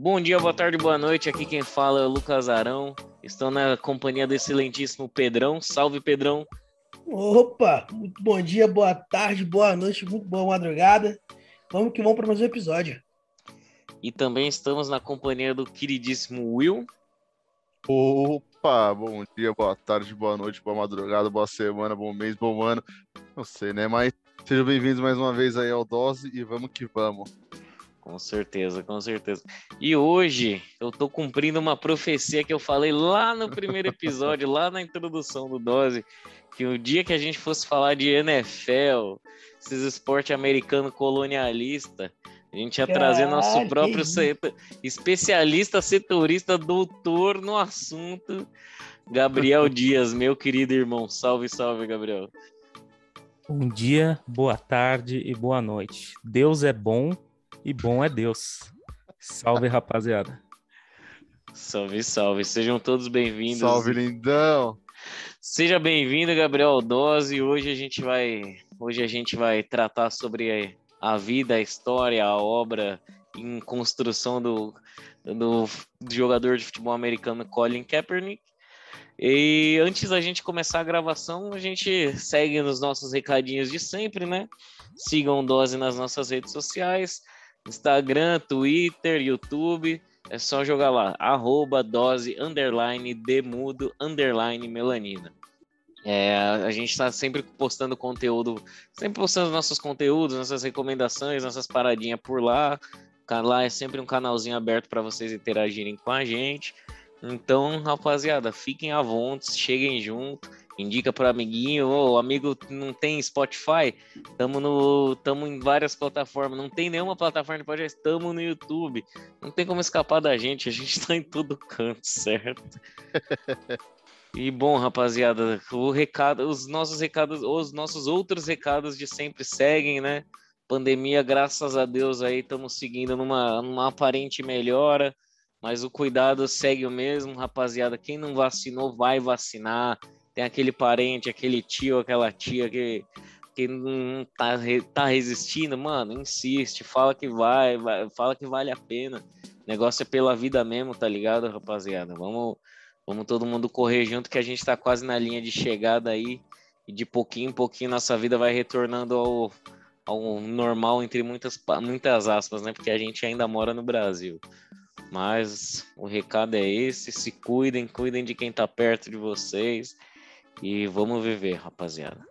Bom dia, boa tarde, boa noite. Aqui quem fala é o Lucas Arão. Estou na companhia do excelentíssimo Pedrão. Salve, Pedrão. Opa, muito bom dia, boa tarde, boa noite, muito boa madrugada. Vamos que vamos para mais um episódio. E também estamos na companhia do queridíssimo Will. Opa, bom dia, boa tarde, boa noite, boa madrugada, boa semana, bom mês, bom ano. Não sei, né? Mas sejam bem-vindos mais uma vez aí ao Dose e vamos que vamos. Com certeza, com certeza. E hoje eu tô cumprindo uma profecia que eu falei lá no primeiro episódio, lá na introdução do Dose, que o dia que a gente fosse falar de NFL, esses esporte americano colonialista, a gente ia trazer nosso próprio setor, especialista setorista, doutor no assunto, Gabriel Dias, meu querido irmão. Salve, salve, Gabriel. Bom dia, boa tarde e boa noite. Deus é bom e bom é Deus. Salve, rapaziada. Salve, salve. Sejam todos bem-vindos. Salve, lindão. Seja bem-vindo, Gabriel Dose. Hoje a gente vai, hoje a gente vai tratar sobre a vida, a história, a obra em construção do, do jogador de futebol americano Colin Kaepernick. E antes da gente começar a gravação, a gente segue nos nossos recadinhos de sempre, né? Sigam Dose nas nossas redes sociais, Instagram, Twitter, YouTube. É só jogar lá, arroba dose, underline, demudo, underline, melanina. É, a gente está sempre postando conteúdo, sempre postando nossos conteúdos, nossas recomendações, nossas paradinhas por lá. Lá é sempre um canalzinho aberto para vocês interagirem com a gente. Então, rapaziada, fiquem à vontade, cheguem junto, indica para amiguinho, o oh, amigo não tem Spotify, tamo no, tamo em várias plataformas, não tem nenhuma plataforma de podcast, estamos no YouTube. Não tem como escapar da gente, a gente tá em todo canto, certo? E bom, rapaziada, o recado, os nossos recados, os nossos outros recados de sempre seguem, né? Pandemia, graças a Deus aí estamos seguindo numa, numa aparente melhora, mas o cuidado segue o mesmo, rapaziada. Quem não vacinou vai vacinar. Tem aquele parente, aquele tio, aquela tia que que não tá, tá resistindo, mano, insiste, fala que vai, vai, fala que vale a pena. O negócio é pela vida mesmo, tá ligado, rapaziada? Vamos Vamos todo mundo correr junto que a gente está quase na linha de chegada aí. E de pouquinho em pouquinho nossa vida vai retornando ao, ao normal, entre muitas, muitas aspas, né? Porque a gente ainda mora no Brasil. Mas o recado é esse: se cuidem, cuidem de quem está perto de vocês. E vamos viver, rapaziada.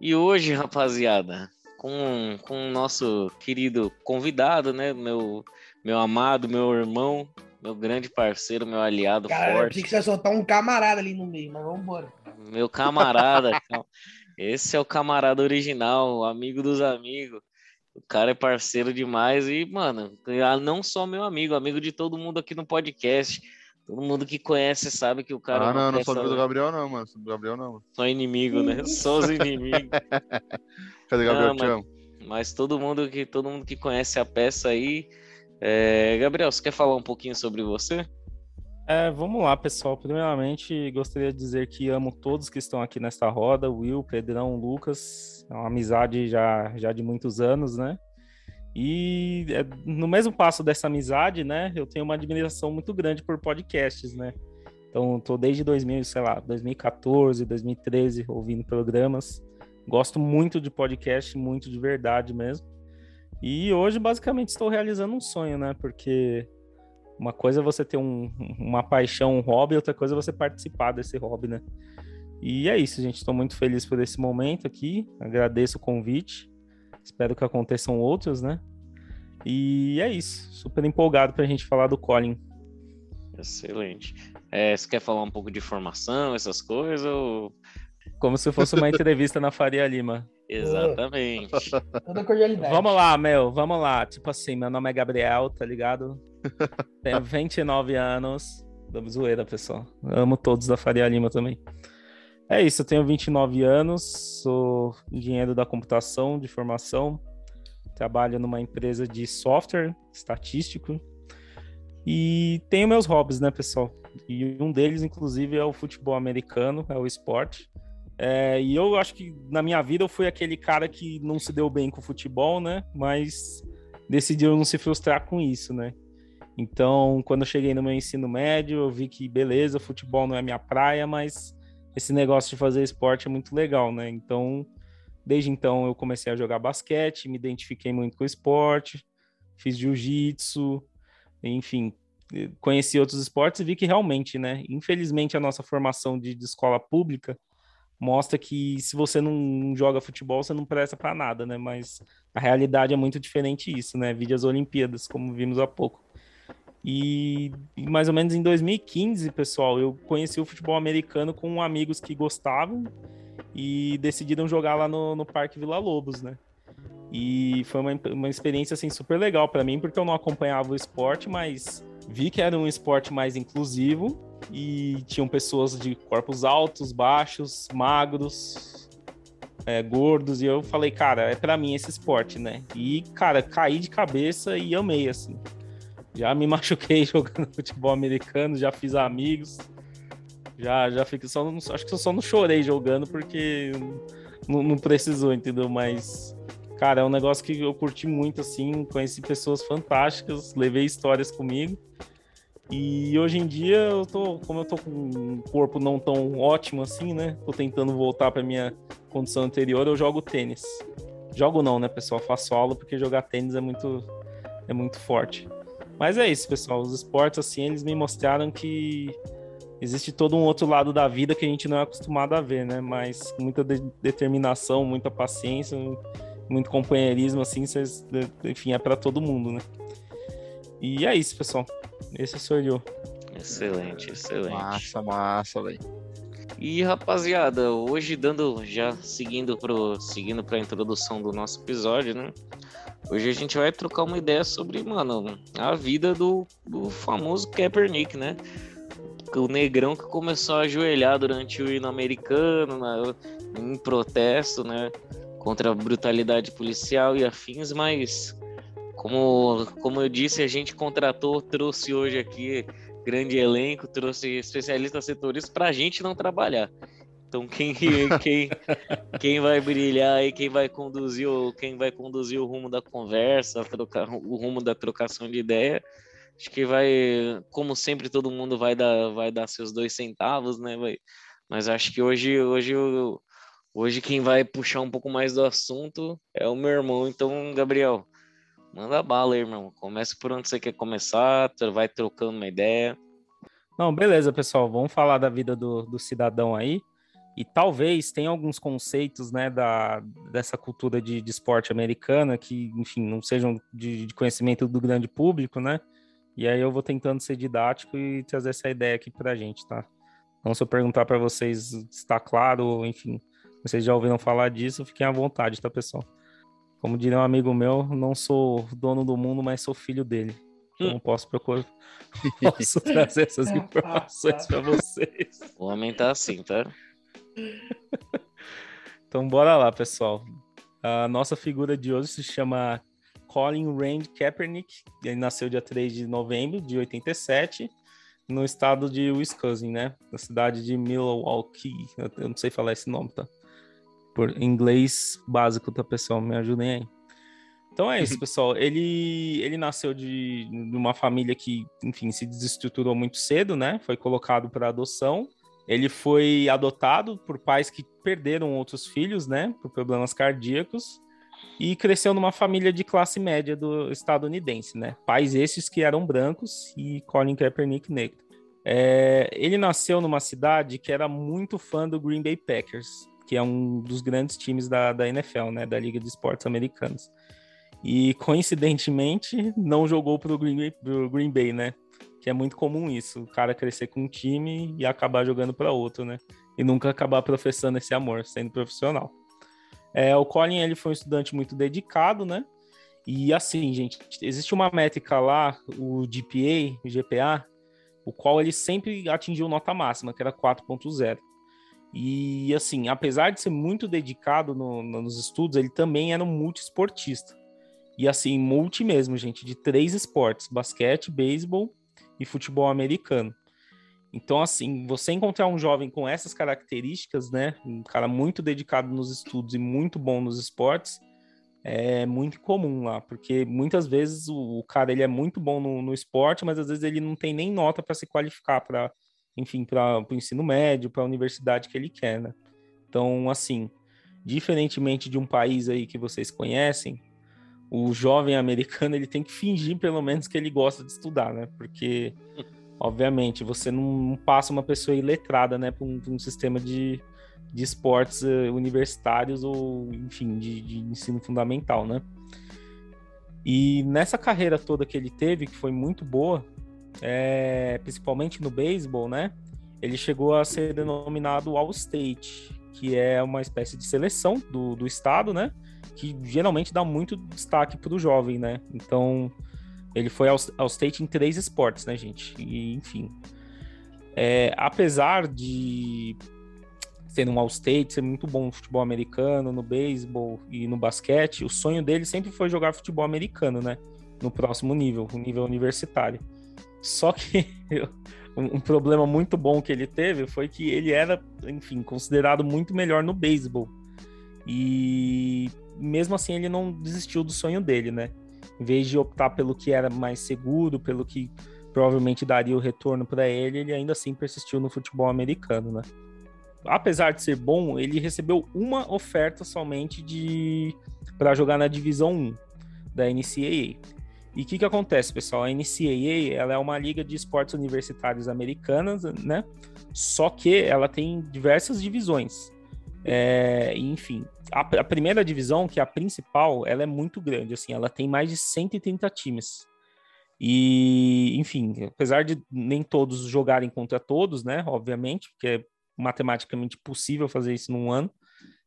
E hoje, rapaziada, com, com o nosso querido convidado, né? Meu, meu amado, meu irmão, meu grande parceiro, meu aliado Cara, forte. Eu que você ia soltar um camarada ali no meio, mas vamos embora. Meu camarada. esse é o camarada original, o amigo dos amigos. O cara é parceiro demais e, mano, não só meu amigo, amigo de todo mundo aqui no podcast. Todo mundo que conhece sabe que o cara. Ah, não, não, não sou amigo do Gabriel, não, mano. Sou do Gabriel, não. Só inimigo, né? Só os inimigos. Cadê Gabriel? Não, te amo. Mas todo mundo que todo mundo que conhece a peça aí. É... Gabriel, você quer falar um pouquinho sobre você? É, vamos lá, pessoal. Primeiramente, gostaria de dizer que amo todos que estão aqui nesta roda: Will, Pedrão, Lucas. É uma amizade já, já de muitos anos, né? E é, no mesmo passo dessa amizade, né, eu tenho uma admiração muito grande por podcasts, né? Então, tô desde 2000, sei lá, 2014, 2013 ouvindo programas. Gosto muito de podcast, muito de verdade mesmo. E hoje, basicamente, estou realizando um sonho, né? Porque uma coisa é você ter um, uma paixão, um hobby, outra coisa é você participar desse hobby, né? E é isso, gente. Estou muito feliz por esse momento aqui. Agradeço o convite. Espero que aconteçam outros, né? E é isso. Super empolgado para a gente falar do Colin. Excelente. É, você quer falar um pouco de formação, essas coisas? Ou... Como se fosse uma entrevista na Faria Lima. Exatamente. Toda cordialidade. Vamos lá, meu, vamos lá. Tipo assim, meu nome é Gabriel, tá ligado? Tenho 29 anos. Damos zoeira, pessoal. Amo todos da Faria Lima também. É isso, eu tenho 29 anos, sou engenheiro da computação de formação, trabalho numa empresa de software estatístico e tenho meus hobbies, né, pessoal? E um deles, inclusive, é o futebol americano, é o esporte. É, e eu acho que na minha vida eu fui aquele cara que não se deu bem com o futebol, né? Mas decidiu não se frustrar com isso, né? Então, quando eu cheguei no meu ensino médio, eu vi que beleza, futebol não é minha praia, mas esse negócio de fazer esporte é muito legal, né? Então, desde então eu comecei a jogar basquete, me identifiquei muito com o esporte, fiz jiu-jitsu, enfim, conheci outros esportes e vi que realmente, né? Infelizmente a nossa formação de, de escola pública mostra que se você não joga futebol, você não presta para nada, né? Mas a realidade é muito diferente isso, né? Vide as Olimpíadas, como vimos há pouco. E, e, mais ou menos em 2015, pessoal, eu conheci o futebol americano com amigos que gostavam e decidiram jogar lá no, no Parque Vila Lobos, né? E foi uma, uma experiência assim super legal para mim, porque eu não acompanhava o esporte, mas vi que era um esporte mais inclusivo e tinham pessoas de corpos altos, baixos, magros, é, gordos, e eu falei, cara, é para mim esse esporte, né? E, cara, caí de cabeça e amei, assim. Já me machuquei jogando futebol americano, já fiz amigos, já, já fiquei só, acho que eu só não chorei jogando porque não, não precisou, entendeu? Mas, cara, é um negócio que eu curti muito, assim, conheci pessoas fantásticas, levei histórias comigo. E hoje em dia eu tô, como eu tô com um corpo não tão ótimo assim, né? Tô tentando voltar para minha condição anterior, eu jogo tênis. Jogo não, né, pessoal? Faço aula porque jogar tênis é muito é muito forte. Mas é isso, pessoal. Os esportes assim, eles me mostraram que existe todo um outro lado da vida que a gente não é acostumado a ver, né? Mas muita de determinação, muita paciência, muito companheirismo assim, cês, enfim, é para todo mundo, né? E é isso, pessoal. Esse sou eu. Excelente, excelente. Massa, massa, velho. E rapaziada, hoje dando já seguindo pro seguindo para a introdução do nosso episódio, né? Hoje a gente vai trocar uma ideia sobre, mano, a vida do, do famoso Kaepernick, né? O negrão que começou a ajoelhar durante o hino americano, né? em protesto, né? Contra a brutalidade policial e afins, mas como, como eu disse, a gente contratou, trouxe hoje aqui grande elenco, trouxe especialistas setoristas para a gente não trabalhar. Então quem, quem, quem vai brilhar e quem vai conduzir o, quem vai conduzir o rumo da conversa, trocar, o rumo da trocação de ideia, acho que vai, como sempre, todo mundo vai dar, vai dar seus dois centavos, né? Vai, mas acho que hoje, hoje, hoje quem vai puxar um pouco mais do assunto é o meu irmão. Então, Gabriel, Manda bala, irmão. Começa por onde você quer começar, vai trocando uma ideia. Não, beleza, pessoal. Vamos falar da vida do, do cidadão aí. E talvez tenha alguns conceitos, né, da, dessa cultura de, de esporte americana que, enfim, não sejam de, de, conhecimento do grande público, né? E aí eu vou tentando ser didático e trazer essa ideia aqui pra gente, tá? Então, se eu perguntar para vocês está claro, enfim, vocês já ouviram falar disso, fiquem à vontade, tá, pessoal? Como diria um amigo meu, não sou dono do mundo, mas sou filho dele. Então hum. posso procurar, posso trazer essas informações para vocês. O homem tá assim, tá? então bora lá, pessoal. A nossa figura de hoje se chama Colin Rand Kaepernick. Ele nasceu dia 3 de novembro de 87 no estado de Wisconsin, né? Na cidade de Milwaukee. Eu não sei falar esse nome, tá? Por inglês básico, tá, pessoal? Me ajudem aí. Então é isso, pessoal. Ele, ele nasceu de, de uma família que, enfim, se desestruturou muito cedo, né? Foi colocado para adoção. Ele foi adotado por pais que perderam outros filhos, né? Por problemas cardíacos. E cresceu numa família de classe média do estadunidense, né? Pais esses que eram brancos e Colin Kaepernick negro. É, ele nasceu numa cidade que era muito fã do Green Bay Packers que é um dos grandes times da, da NFL, né, da Liga de Esportes Americanos. E coincidentemente não jogou para o Green, Green Bay, né? Que é muito comum isso, o cara crescer com um time e acabar jogando para outro, né? E nunca acabar professando esse amor, sendo profissional. É, o Colin ele foi um estudante muito dedicado, né? E assim, gente, existe uma métrica lá, o GPA, o GPA, o qual ele sempre atingiu nota máxima, que era 4.0. E assim, apesar de ser muito dedicado no, no, nos estudos, ele também era um multiesportista. E assim, multi mesmo, gente, de três esportes: basquete, beisebol e futebol americano. Então, assim, você encontrar um jovem com essas características, né, um cara muito dedicado nos estudos e muito bom nos esportes, é muito comum lá, porque muitas vezes o, o cara ele é muito bom no, no, esporte, mas às vezes ele não tem nem nota para se qualificar para, enfim, para o ensino médio, para a universidade que ele quer, né? Então, assim, diferentemente de um país aí que vocês conhecem, o jovem americano ele tem que fingir pelo menos que ele gosta de estudar, né? Porque obviamente você não passa uma pessoa iletrada, né, para um, um, sistema de, de esportes uh, universitários ou enfim de, de, ensino fundamental, né? E nessa carreira toda que ele teve, que foi muito boa, é, principalmente no beisebol, né? Ele chegou a ser denominado All State, que é uma espécie de seleção do, do estado, né? Que geralmente dá muito destaque para o jovem, né? Então, ele foi ao, ao State em três esportes, né, gente? E, enfim. É, apesar de ser um All-State, ser muito bom no futebol americano, no beisebol e no basquete, o sonho dele sempre foi jogar futebol americano, né? No próximo nível, o nível universitário. Só que um problema muito bom que ele teve foi que ele era, enfim, considerado muito melhor no beisebol. E mesmo assim ele não desistiu do sonho dele, né? Em vez de optar pelo que era mais seguro, pelo que provavelmente daria o retorno para ele, ele ainda assim persistiu no futebol americano, né? Apesar de ser bom, ele recebeu uma oferta somente de para jogar na divisão 1 da NCAA. E o que, que acontece, pessoal? A NCAA ela é uma liga de esportes universitários americanas, né? Só que ela tem diversas divisões. É, enfim, a, a, primeira divisão, que é a principal, ela é muito grande, assim, ela tem mais de 130 times. E, enfim, apesar de nem todos jogarem contra todos, né? Obviamente, porque é matematicamente possível fazer isso num ano.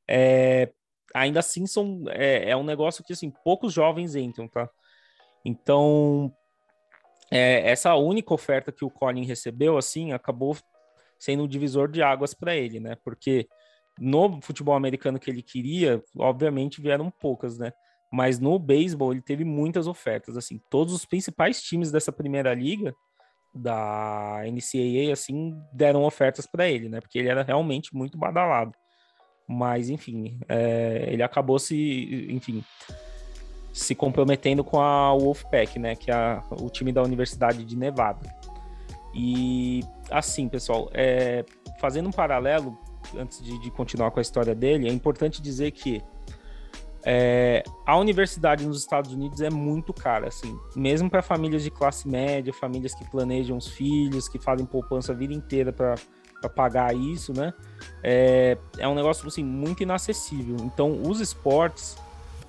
É, ainda assim são é, é, um negócio que assim poucos jovens entram, tá? Então, é, essa única oferta que o Colin recebeu, assim, acabou sendo um divisor de águas para ele, né? Porque no futebol americano que ele queria, obviamente vieram poucas, né? Mas no beisebol ele teve muitas ofertas, assim, todos os principais times dessa primeira liga da NCAA assim deram ofertas para ele, né? Porque ele era realmente muito badalado. Mas enfim, é, ele acabou se, enfim, se comprometendo com a Wolfpack, né? Que é o time da Universidade de Nevada. E assim, pessoal, é, fazendo um paralelo antes de, de, continuar com a história dele, é importante dizer que é, a universidade nos Estados Unidos é muito cara, assim, mesmo para famílias de classe média, famílias que planejam os filhos, que fazem poupança a vida inteira para pagar isso, né? É, é um negócio assim muito inacessível. Então, os esportes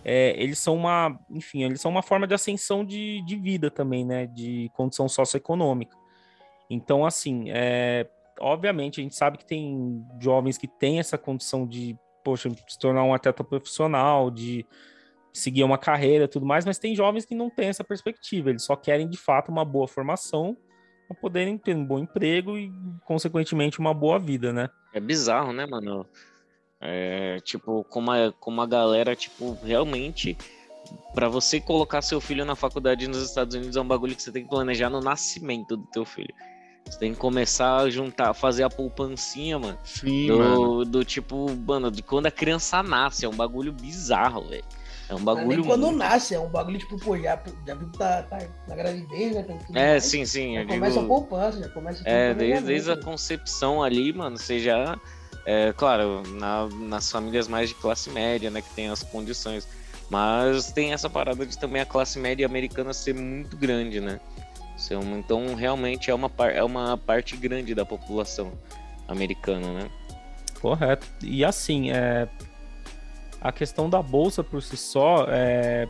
é, eles são uma, enfim, eles são uma forma de ascensão de, de vida também, né? De condição socioeconômica. Então, assim, é, obviamente a gente sabe que tem jovens que têm essa condição de, poxa, se tornar um atleta profissional, de seguir uma carreira tudo mais, mas tem jovens que não têm essa perspectiva, eles só querem de fato uma boa formação para poderem ter um bom emprego e, consequentemente, uma boa vida, né? É bizarro, né, mano? É, tipo, como a, como a galera, tipo, realmente, para você colocar seu filho na faculdade nos Estados Unidos é um bagulho que você tem que planejar no nascimento do teu filho. Você tem que começar a juntar, fazer a poupancinha, mano. Sim, do, mano. do tipo, mano, de quando a criança nasce. É um bagulho bizarro, velho. É um bagulho. Nem quando muito... nasce, é um bagulho, tipo, pô, já, já viu que tá, tá na gravidez, né? é, mais, sim, sim. Já começa digo... a poupança, já começa a É, desde, desde a concepção ali, mano, você já. É, claro, na, nas famílias mais de classe média, né, que tem as condições. Mas tem essa parada de também a classe média americana ser muito grande, né? Então, realmente é uma, é uma parte grande da população americana, né? Correto. E assim, é... a questão da bolsa por si só é,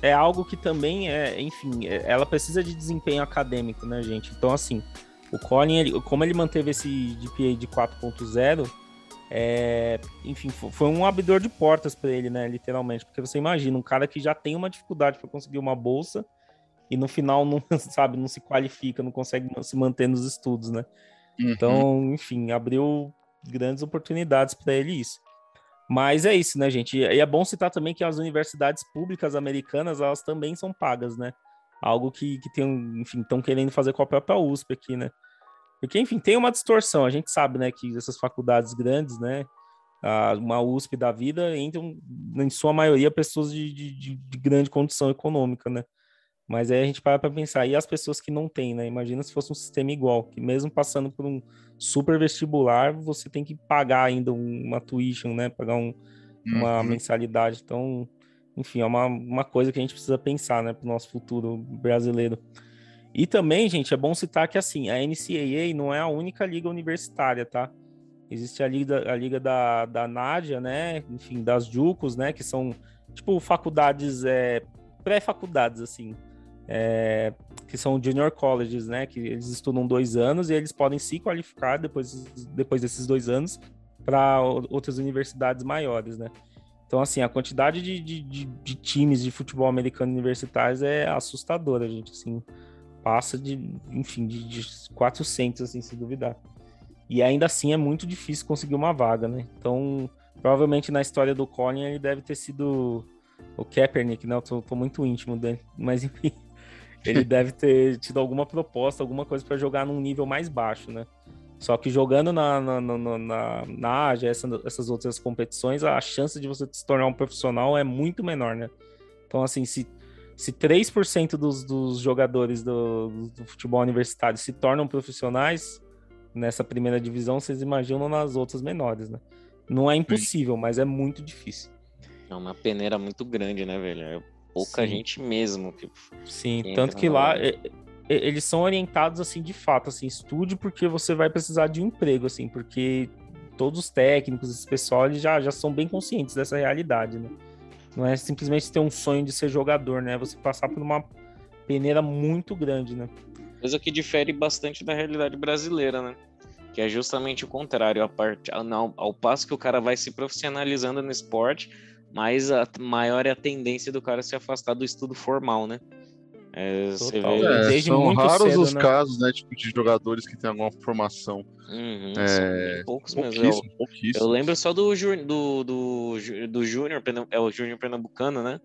é algo que também é, enfim, é, ela precisa de desempenho acadêmico, né, gente? Então, assim, o Colin, ele, como ele manteve esse GPA de 4.0, é, enfim, foi um abridor de portas para ele, né, literalmente, porque você imagina um cara que já tem uma dificuldade para conseguir uma bolsa e no final não sabe, não se qualifica, não consegue se manter nos estudos, né? Uhum. Então, enfim, abriu grandes oportunidades para ele isso. Mas é isso, né, gente? E é bom citar também que as universidades públicas americanas, elas também são pagas, né? Algo que, que tem, enfim, estão querendo fazer com a própria USP aqui, né? Porque, enfim, tem uma distorção. A gente sabe, né, que essas faculdades grandes, né, uma USP da vida, entram, em sua maioria, pessoas de, de, de grande condição econômica, né? Mas aí a gente para para pensar, e as pessoas que não têm, né? Imagina se fosse um sistema igual, que mesmo passando por um super vestibular, você tem que pagar ainda uma tuition, né? Pagar um, uma uhum. mensalidade. Então, enfim, é uma, uma coisa que a gente precisa pensar, né, para o nosso futuro brasileiro. E também, gente, é bom citar que, assim, a NCAA não é a única liga universitária, tá? Existe a liga, a liga da, da Nádia, né? Enfim, das Jucos, né? Que são, tipo, faculdades, é, pré-faculdades, assim é, que são junior colleges, né? Que eles estudam dois anos e eles podem se qualificar depois, depois desses dois anos para outras universidades maiores, né? Então, assim, a quantidade de, de, de, de, times de futebol americano universitários é assustadora, gente. Assim, passa de, enfim, de, de 400, assim, se duvidar. E ainda assim é muito difícil conseguir uma vaga, né? Então, provavelmente na história do Colin ele deve ter sido o Kaepernick, né? Eu tô, tô muito íntimo dele, mas enfim ele deve ter tido alguma proposta, alguma coisa para jogar num nível mais baixo, né? Só que jogando na, na, na, na, na Ásia, essa, essas outras competições, a chance de você se tornar um profissional é muito menor, né? Então, assim, se, se 3% dos, dos jogadores do, do futebol universitário se tornam profissionais nessa primeira divisão, vocês imaginam nas outras menores, né? Não é impossível, mas é muito difícil. É uma peneira muito grande, né, velho? É pouca Sim. gente mesmo. Que, Sim, tanto que lá eles são orientados assim de fato, assim, estude porque você vai precisar de um emprego, assim, porque todos os técnicos, esse pessoal, eles já, já são bem conscientes dessa realidade, né? Não é simplesmente ter um sonho de ser jogador, né? É você passar por uma peneira muito grande, né? Coisa que difere bastante da realidade brasileira, né? Que é justamente o contrário, a parte, ao, ao passo que o cara vai se profissionalizando no esporte, mais a maior é a tendência do cara se afastar do estudo formal, né? É, você vê... é, são raros cedo, os né? casos, né, tipo, de jogadores que têm alguma formação. Uhum, é... poucos mesmo. Eu, eu, lembro só do, do, do, do Júnior, é o Júnior Pernambucano, né?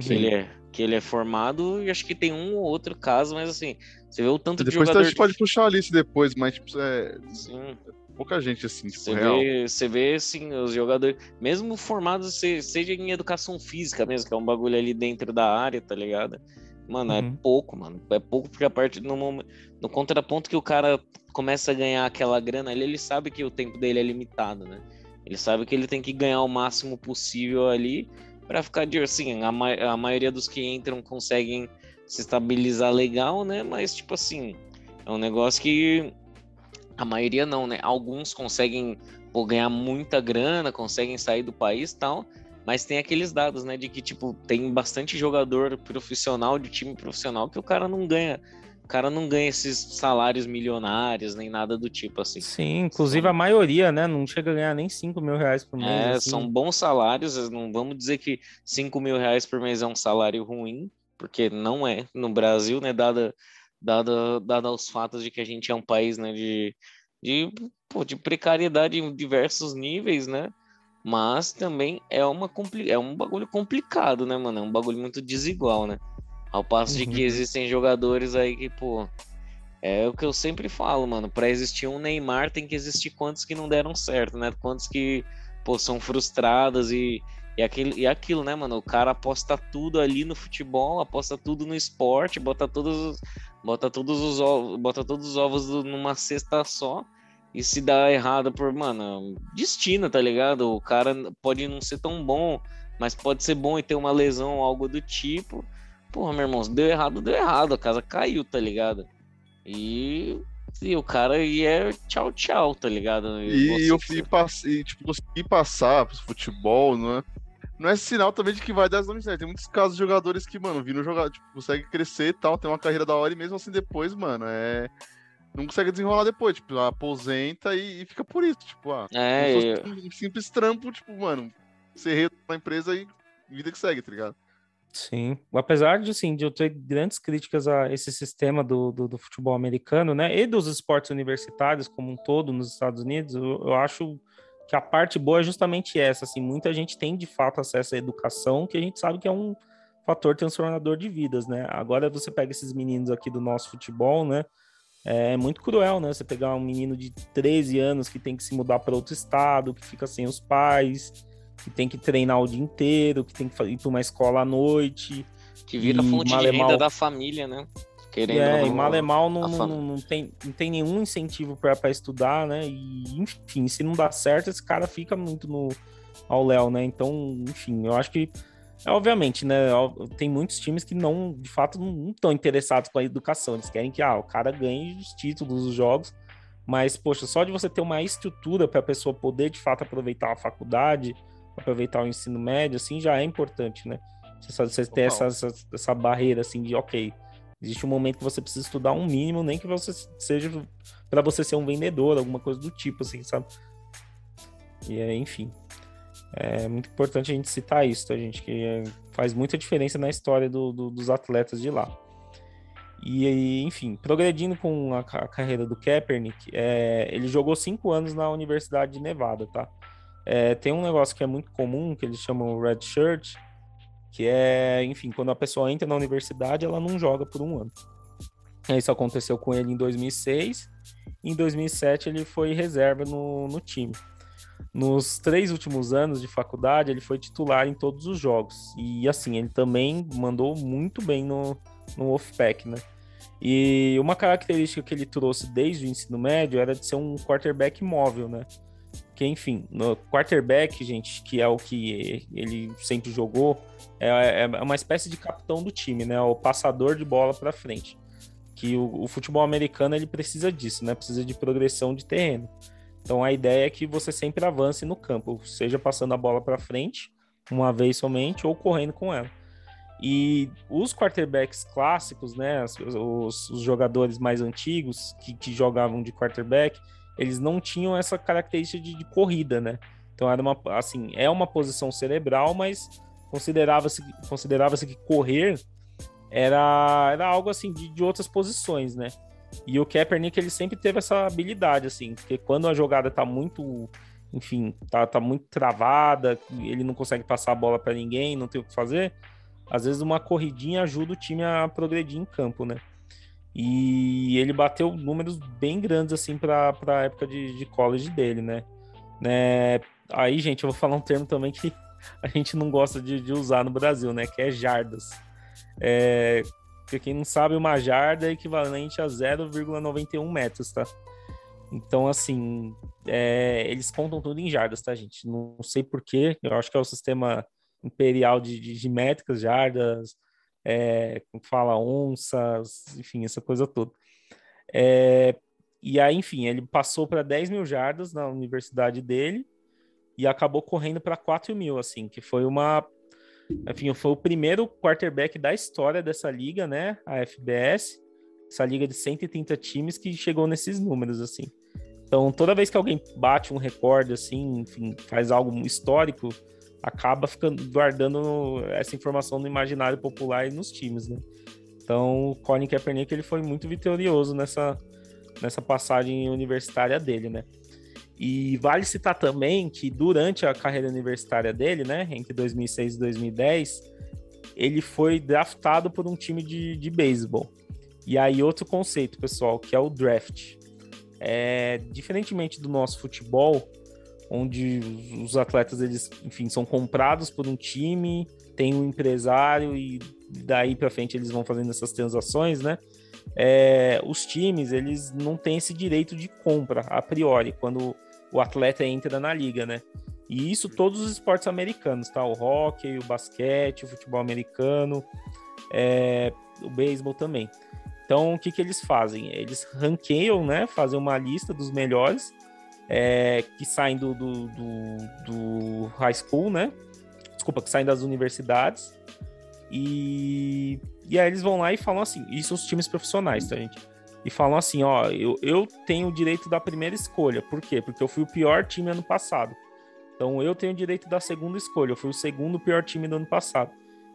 Que ele, é, que ele é formado e acho que tem um ou outro caso, mas assim, você vê o tanto depois de jogador... Depois a gente pode puxar a lista depois, mas tipo, é... Sim pouca gente assim, tipo, você real. Vê, você vê, assim, os jogadores, mesmo formados, seja em educação física mesmo, que é um bagulho ali dentro da área, tá ligado? Mano, é uhum. é pouco, mano. É pouco porque a parte no, no contraponto que o cara começa a ganhar aquela grana ali, ele sabe que o tempo dele é limitado, né? Ele sabe que ele tem que ganhar o máximo possível ali para ficar de assim, a, ma a maioria dos que entram conseguem se estabilizar legal, né? Mas tipo assim, é um negócio que a maioria não, né? Alguns conseguem pô, ganhar muita grana, conseguem sair do país e tal, mas tem aqueles dados, né, de que, tipo, tem bastante jogador profissional, de time profissional, que o cara não ganha. O cara não ganha esses salários milionários, nem nada do tipo, assim. Sim, inclusive são... a maioria, né, não chega a ganhar nem 5 mil reais por mês. É, assim. são bons salários, não vamos dizer que 5 mil reais por mês é um salário ruim, porque não é no Brasil, né, dada dado, dado os fatos de que a gente é um país né, de, de, pô, de precariedade em diversos níveis, né? Mas também é, uma, é um bagulho complicado, né, mano? É um bagulho muito desigual, né? Ao passo de que uhum. existem jogadores aí que, pô, é o que eu sempre falo, mano. Para existir um Neymar, tem que existir quantos que não deram certo, né? Quantos que, pô, são frustrados e, e, aquilo, e aquilo, né, mano? O cara aposta tudo ali no futebol, aposta tudo no esporte, bota todos, bota todos os ovos, bota todos os ovos numa cesta só. E se dá errado por, mano, destino, tá ligado? O cara pode não ser tão bom, mas pode ser bom e ter uma lesão ou algo do tipo. Porra, meu irmão, deu errado, deu errado. A casa caiu, tá ligado? E, e o cara e é tchau, tchau, tá ligado? E, eu fui e, tipo, conseguir passar pro futebol, não é? não é sinal também de que vai dar as nomes Tem muitos casos de jogadores que, mano, viram jogar, tipo, consegue crescer e tal, tem uma carreira da hora e mesmo assim depois, mano, é. Não consegue desenrolar depois, tipo, aposenta e, e fica por isso, tipo, ah, é, eu... um simples trampo, tipo, mano, ser na empresa e vida que segue, tá ligado? Sim, apesar de, assim, de eu ter grandes críticas a esse sistema do, do, do futebol americano, né, e dos esportes universitários como um todo nos Estados Unidos, eu, eu acho que a parte boa é justamente essa, assim, muita gente tem de fato acesso à educação, que a gente sabe que é um fator transformador de vidas, né? Agora você pega esses meninos aqui do nosso futebol, né? É muito cruel, né? Você pegar um menino de 13 anos que tem que se mudar para outro estado, que fica sem os pais, que tem que treinar o dia inteiro, que tem que ir para uma escola à noite. Que vira fonte de renda da família, né? Querendo é, não, e mal é mal não, não, não, tem, não tem nenhum incentivo para estudar, né? E, enfim, se não dá certo, esse cara fica muito no ao Léo, né? Então, enfim, eu acho que obviamente, né? Tem muitos times que não, de fato, não estão interessados com a educação. Eles querem que ah, o cara ganhe os títulos dos jogos. Mas, poxa, só de você ter uma estrutura para a pessoa poder, de fato, aproveitar a faculdade, aproveitar o ensino médio, assim, já é importante, né? Você, você ter essa, essa, essa barreira, assim, de, ok, Existe um momento que você precisa estudar um mínimo, nem que você seja para você ser um vendedor, alguma coisa do tipo, assim, sabe? E é, enfim. É muito importante a gente citar isso, tá, gente? Que é, faz muita diferença na história do, do, dos atletas de lá. E, enfim, progredindo com a, a carreira do Kaepernick, é, ele jogou cinco anos na Universidade de Nevada, tá? É, tem um negócio que é muito comum, que eles chamam Red Shirt, que é, enfim, quando a pessoa entra na universidade, ela não joga por um ano. Isso aconteceu com ele em 2006. Em 2007, ele foi reserva no, no time. Nos três últimos anos de faculdade, ele foi titular em todos os jogos. E assim, ele também mandou muito bem no, no Wolfpack, né? E uma característica que ele trouxe desde o ensino médio era de ser um quarterback móvel, né? Que, enfim, no quarterback, gente, que é o que ele sempre jogou, é, é uma espécie de capitão do time, né? O passador de bola para frente. Que o, o, futebol americano ele precisa disso, né? Precisa de progressão de terreno. Então a ideia é que você sempre avance no campo, seja passando a bola para frente uma vez somente ou correndo com ela. E os quarterbacks clássicos, né, os, os jogadores mais antigos que, que, jogavam de quarterback, eles não tinham essa característica de, de corrida, né? Então era uma, assim, é uma posição cerebral, mas considerava-se considerava-se que correr era, era algo assim de, de outras posições, né? E o Kaepernick ele sempre teve essa habilidade assim, porque quando a jogada tá muito, enfim, tá, tá muito travada, ele não consegue passar a bola para ninguém, não tem o que fazer, às vezes uma corridinha ajuda o time a progredir em campo, né? E ele bateu números bem grandes assim para a época de, de college dele, né? né? Aí, gente, eu vou falar um termo também que a gente não gosta de, de usar no Brasil, né? Que é jardas. É, porque quem não sabe, uma jarda é equivalente a 0,91 metros, tá? Então, assim, é, eles contam tudo em jardas, tá, gente? Não sei porquê, eu acho que é o sistema imperial de, de, de métricas, jardas, é, como fala, onças, enfim, essa coisa toda. É, e aí, enfim, ele passou para 10 mil jardas na universidade dele, e acabou correndo para 4 mil, assim, que foi uma. Enfim, foi o primeiro quarterback da história dessa liga, né? A FBS, essa liga de 130 times que chegou nesses números, assim. Então, toda vez que alguém bate um recorde, assim, enfim, faz algo histórico, acaba ficando guardando essa informação no imaginário popular e nos times, né? Então, o Colin Kaepernick ele foi muito vitorioso nessa, nessa passagem universitária dele, né? E vale citar também que durante a carreira universitária dele, né, entre 2006 e 2010, ele foi draftado por um time de, de beisebol. E aí outro conceito, pessoal, que é o draft. É, diferentemente do nosso futebol, onde os atletas eles, enfim, são comprados por um time, tem um empresário e daí para frente eles vão fazendo essas transações, né? É, os times eles não têm esse direito de compra a priori quando o atleta entra na liga, né? E isso todos os esportes americanos, tá? O hockey, o basquete, o futebol americano, é, o beisebol também. Então, o que, que eles fazem? Eles ranqueiam, né? Fazem uma lista dos melhores é, que saem do, do, do, do, high school, né? Desculpa, que saem das universidades. E, e aí eles vão lá e falam assim: isso os times profissionais, tá, gente? e falam assim: ó, eu, eu tenho o direito da primeira escolha. Por quê? Porque eu fui o pior time ano passado. Então eu tenho o direito da segunda escolha. Eu fui o segundo pior time do ano passado.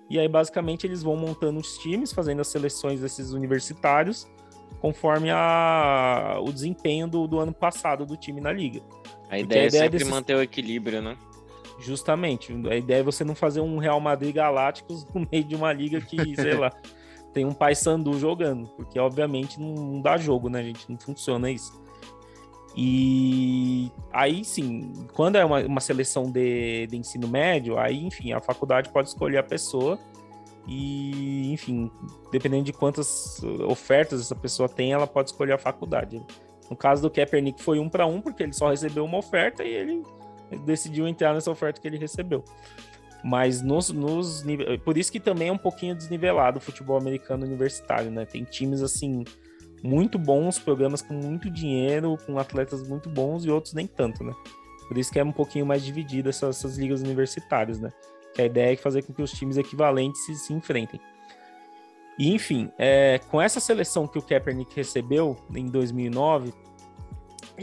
E aí, basicamente, eles vão montando os times, fazendo as seleções desses universitários, conforme a, o desempenho do, do ano passado do time na liga. A ideia, a ideia é sempre desses... manter o equilíbrio, né? Justamente. A ideia é você não fazer um Real Madrid Galácticos no meio de uma liga que, sei lá, tem um pai sandu jogando, porque obviamente não dá jogo, né, gente? Não funciona isso. E aí sim, quando é uma, uma seleção de, de ensino médio, aí enfim, a faculdade pode escolher a pessoa e, enfim, dependendo de quantas ofertas essa pessoa tem, ela pode escolher a faculdade. No caso do Kaepernick foi um para um, porque ele só recebeu uma oferta e ele decidiu entrar nessa oferta que ele recebeu. Mas nos, nos por isso que também é um pouquinho desnivelado o futebol americano universitário, né? Tem times assim muito bons, programas com muito dinheiro, com atletas muito bons e outros nem tanto, né? Por isso que é um pouquinho mais dividido essas, essas ligas universitárias, né? Que a ideia é fazer com que os times equivalentes se, se enfrentem. E, enfim, é, com essa seleção que o Kaepernick recebeu em 2009,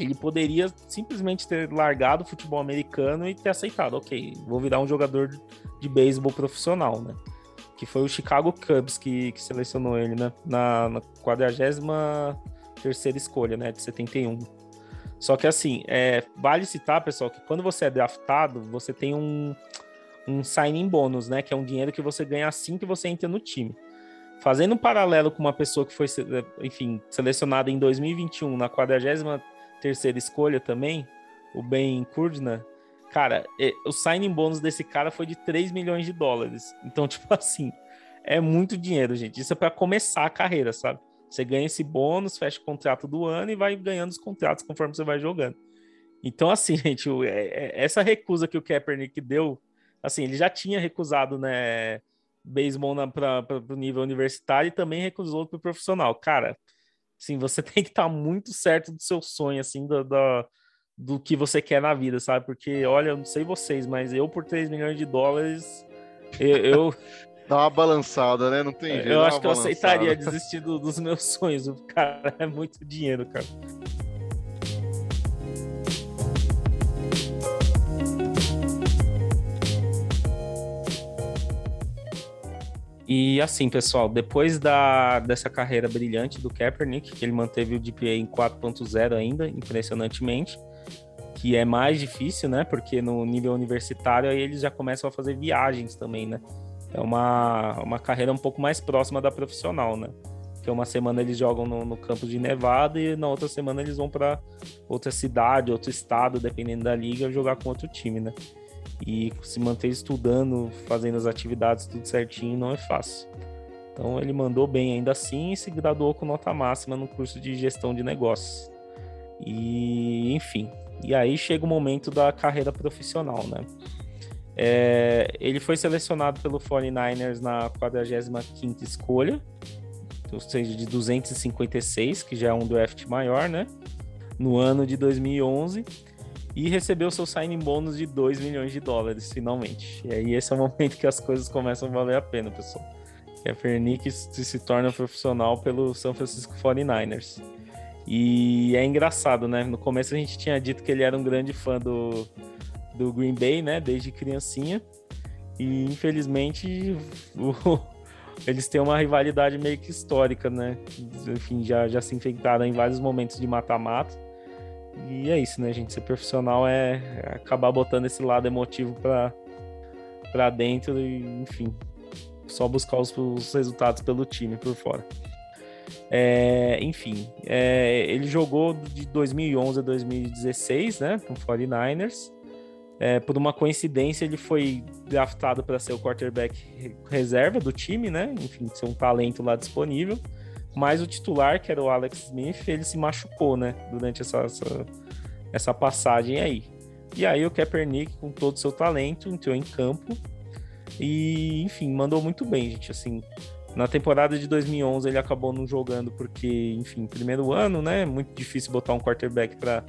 ele poderia simplesmente ter largado o futebol americano e ter aceitado, ok, vou virar um jogador de beisebol profissional, né? Que foi o Chicago Cubs que, que selecionou ele, né? Na, na 43 terceira escolha, né? De 71. Só que assim, é, vale citar, pessoal, que quando você é draftado, você tem um, um signing bônus, né? Que é um dinheiro que você ganha assim que você entra no time. Fazendo um paralelo com uma pessoa que foi, enfim, selecionada em 2021 na 43 terceira escolha também, o Ben Kurdner, cara, o signing bônus desse cara foi de 3 milhões de dólares. Então, tipo assim, é muito dinheiro, gente. Isso é para começar a carreira, sabe? Você ganha esse bônus, fecha o contrato do ano e vai ganhando os contratos conforme você vai jogando. Então, assim, gente, é, é, essa recusa que o Kaepernick deu assim, ele já tinha recusado, né, beisebol para o nível universitário e também recusou para o profissional. Cara, assim, você tem que estar tá muito certo do seu sonho, assim, do, do, do que você quer na vida, sabe? Porque, olha, eu não sei vocês, mas eu por 3 milhões de dólares, eu... eu... Dá uma balançada, né? Não tem jeito. Eu acho que eu aceitaria desistir do, dos meus sonhos. Cara, é muito dinheiro, cara. E assim, pessoal, depois da, dessa carreira brilhante do Kaepernick, que ele manteve o DPA em 4.0 ainda, impressionantemente, que é mais difícil, né? Porque no nível universitário aí eles já começam a fazer viagens também, né? É uma, uma carreira um pouco mais próxima da profissional, né? Que uma semana eles jogam no, no campo de Nevada e na outra semana eles vão para outra cidade, outro estado, dependendo da liga, jogar com outro time, né? E se manter estudando, fazendo as atividades tudo certinho não é fácil. Então ele mandou bem ainda assim e se graduou com nota máxima no curso de gestão de negócios. E enfim, e aí chega o momento da carreira profissional, né? É, ele foi selecionado pelo 49ers na 45ª escolha, ou seja, de 256, que já é um draft maior, né? No ano de 2011 e recebeu seu signing bônus de 2 milhões de dólares, finalmente. E aí esse é o momento que as coisas começam a valer a pena, pessoal. Kaepernick se, se torna profissional pelo San Francisco 49ers. E é engraçado, né? No começo a gente tinha dito que ele era um grande fã do, do Green Bay, né? Desde criancinha. E infelizmente o, eles têm uma rivalidade meio que histórica, né? Enfim, já, já se enfrentaram em vários momentos de mata-mata. E é isso, né, gente? Ser profissional é acabar botando esse lado emotivo pra, pra dentro e, enfim, só buscar os, os resultados pelo time por fora. É, enfim, é, ele jogou de 2011 a 2016, né, com 49ers. É, por uma coincidência, ele foi draftado para ser o quarterback reserva do time, né? Enfim, ser um talento lá disponível. Mas o titular, que era o Alex Smith, ele se machucou, né? Durante essa, essa, essa passagem aí. E aí o Kaepernick, com todo o seu talento, entrou em campo e, enfim, mandou muito bem, gente. Assim, na temporada de 2011 ele acabou não jogando porque, enfim, primeiro ano, né? Muito difícil botar um quarterback para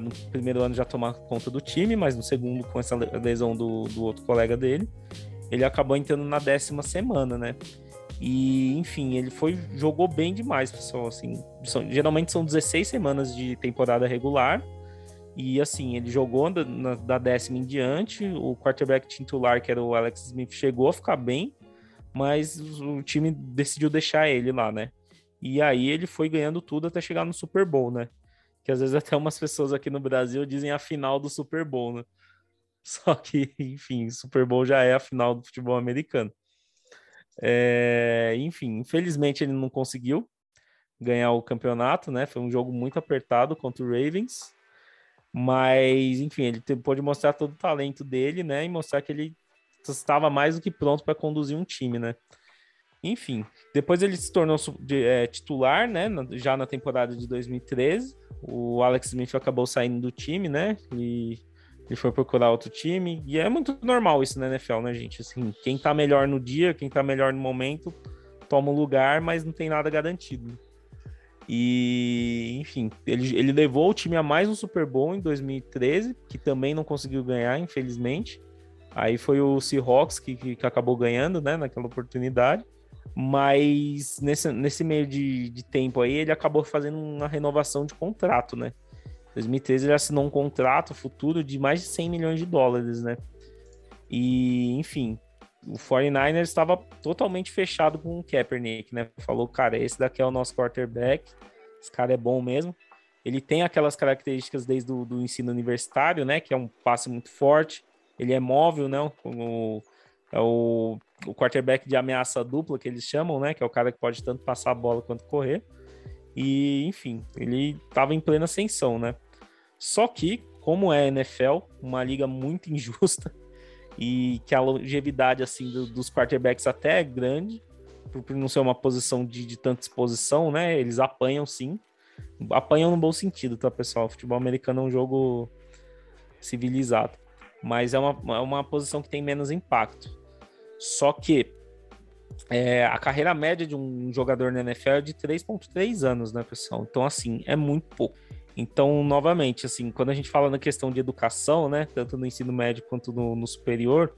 no primeiro ano já tomar conta do time, mas no segundo, com essa lesão do, do outro colega dele, ele acabou entrando na décima semana, né? E, enfim, ele foi jogou bem demais, pessoal. Assim, são, geralmente são 16 semanas de temporada regular. E assim, ele jogou na, da décima em diante. O quarterback titular, que era o Alex Smith, chegou a ficar bem, mas o time decidiu deixar ele lá, né? E aí ele foi ganhando tudo até chegar no Super Bowl, né? Que às vezes até umas pessoas aqui no Brasil dizem a final do Super Bowl, né? Só que, enfim, Super Bowl já é a final do futebol americano. É, enfim, infelizmente ele não conseguiu ganhar o campeonato, né? Foi um jogo muito apertado contra o Ravens. Mas, enfim, ele pôde mostrar todo o talento dele, né? E mostrar que ele estava mais do que pronto para conduzir um time, né? Enfim, depois ele se tornou é, titular, né? Já na temporada de 2013. O Alex Smith acabou saindo do time, né? E ele foi procurar outro time. E é muito normal isso na NFL, né, gente? Assim, quem tá melhor no dia, quem tá melhor no momento, toma um lugar, mas não tem nada garantido. E, enfim, ele, ele levou o time a mais um Super Bowl em 2013, que também não conseguiu ganhar, infelizmente. Aí foi o Seahawks que, que, que acabou ganhando, né, naquela oportunidade. Mas nesse, nesse meio de, de tempo aí, ele acabou fazendo uma renovação de contrato, né? Em 2013 ele assinou um contrato futuro de mais de 100 milhões de dólares, né? E, enfim, o 49ers estava totalmente fechado com o Kaepernick, né? Falou, cara, esse daqui é o nosso quarterback, esse cara é bom mesmo. Ele tem aquelas características desde o do ensino universitário, né? Que é um passe muito forte, ele é móvel, né? O, é o, o quarterback de ameaça dupla, que eles chamam, né? Que é o cara que pode tanto passar a bola quanto correr. E, enfim, ele estava em plena ascensão, né? Só que, como é a NFL, uma liga muito injusta, e que a longevidade assim do, dos quarterbacks até é grande, por não ser uma posição de, de tanta exposição, né? Eles apanham sim. Apanham no bom sentido, tá, pessoal? O futebol americano é um jogo civilizado. Mas é uma, é uma posição que tem menos impacto. Só que é, a carreira média de um jogador na NFL é de 3,3 anos, né, pessoal? Então, assim, é muito pouco. Então, novamente, assim, quando a gente fala na questão de educação, né, tanto no ensino médio quanto no, no superior,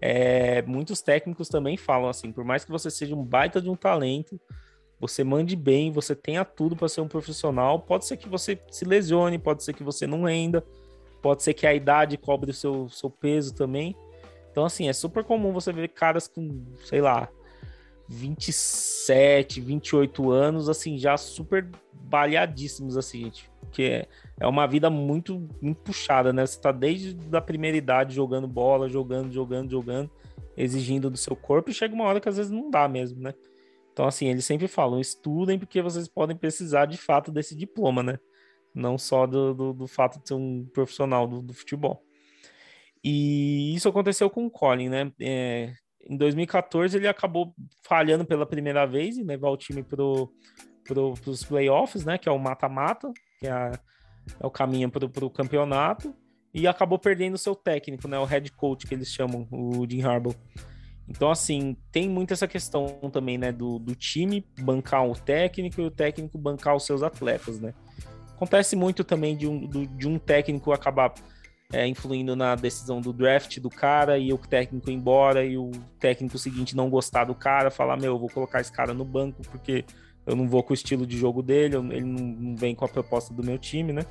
é, muitos técnicos também falam assim, por mais que você seja um baita de um talento, você mande bem, você tenha tudo para ser um profissional, pode ser que você se lesione, pode ser que você não renda, pode ser que a idade cobre o seu, seu peso também. Então, assim, é super comum você ver caras com, sei lá, 27, 28 anos, assim, já super baleadíssimos, assim, gente. Porque é, uma vida muito, muito puxada, né? Você tá desde a primeira idade jogando bola, jogando, jogando, jogando, exigindo do seu corpo, e chega uma hora que às vezes não dá mesmo, né? Então, assim, eles sempre falam, estudem porque vocês podem precisar de fato desse diploma, né? Não só do, do, do fato de ser um profissional do, do, futebol. E isso aconteceu com o Colin, né? É, em 2014 ele acabou falhando pela primeira vez em levar o time para pro, os playoffs, né? Que é o mata-mata, que é, a, é, o caminho para o campeonato, e acabou perdendo o seu técnico, né? O head coach que eles chamam, o Jim Harbaugh. Então, assim, tem muito essa questão também, né? Do, do time bancar o técnico e o técnico bancar os seus atletas, né? Acontece muito também de um, de um técnico acabar é, influindo na decisão do draft do cara e o técnico ir embora e o técnico seguinte não gostar do cara, falar: Meu, eu vou colocar esse cara no banco porque eu não vou com o estilo de jogo dele, ele não vem com a proposta do meu time, né?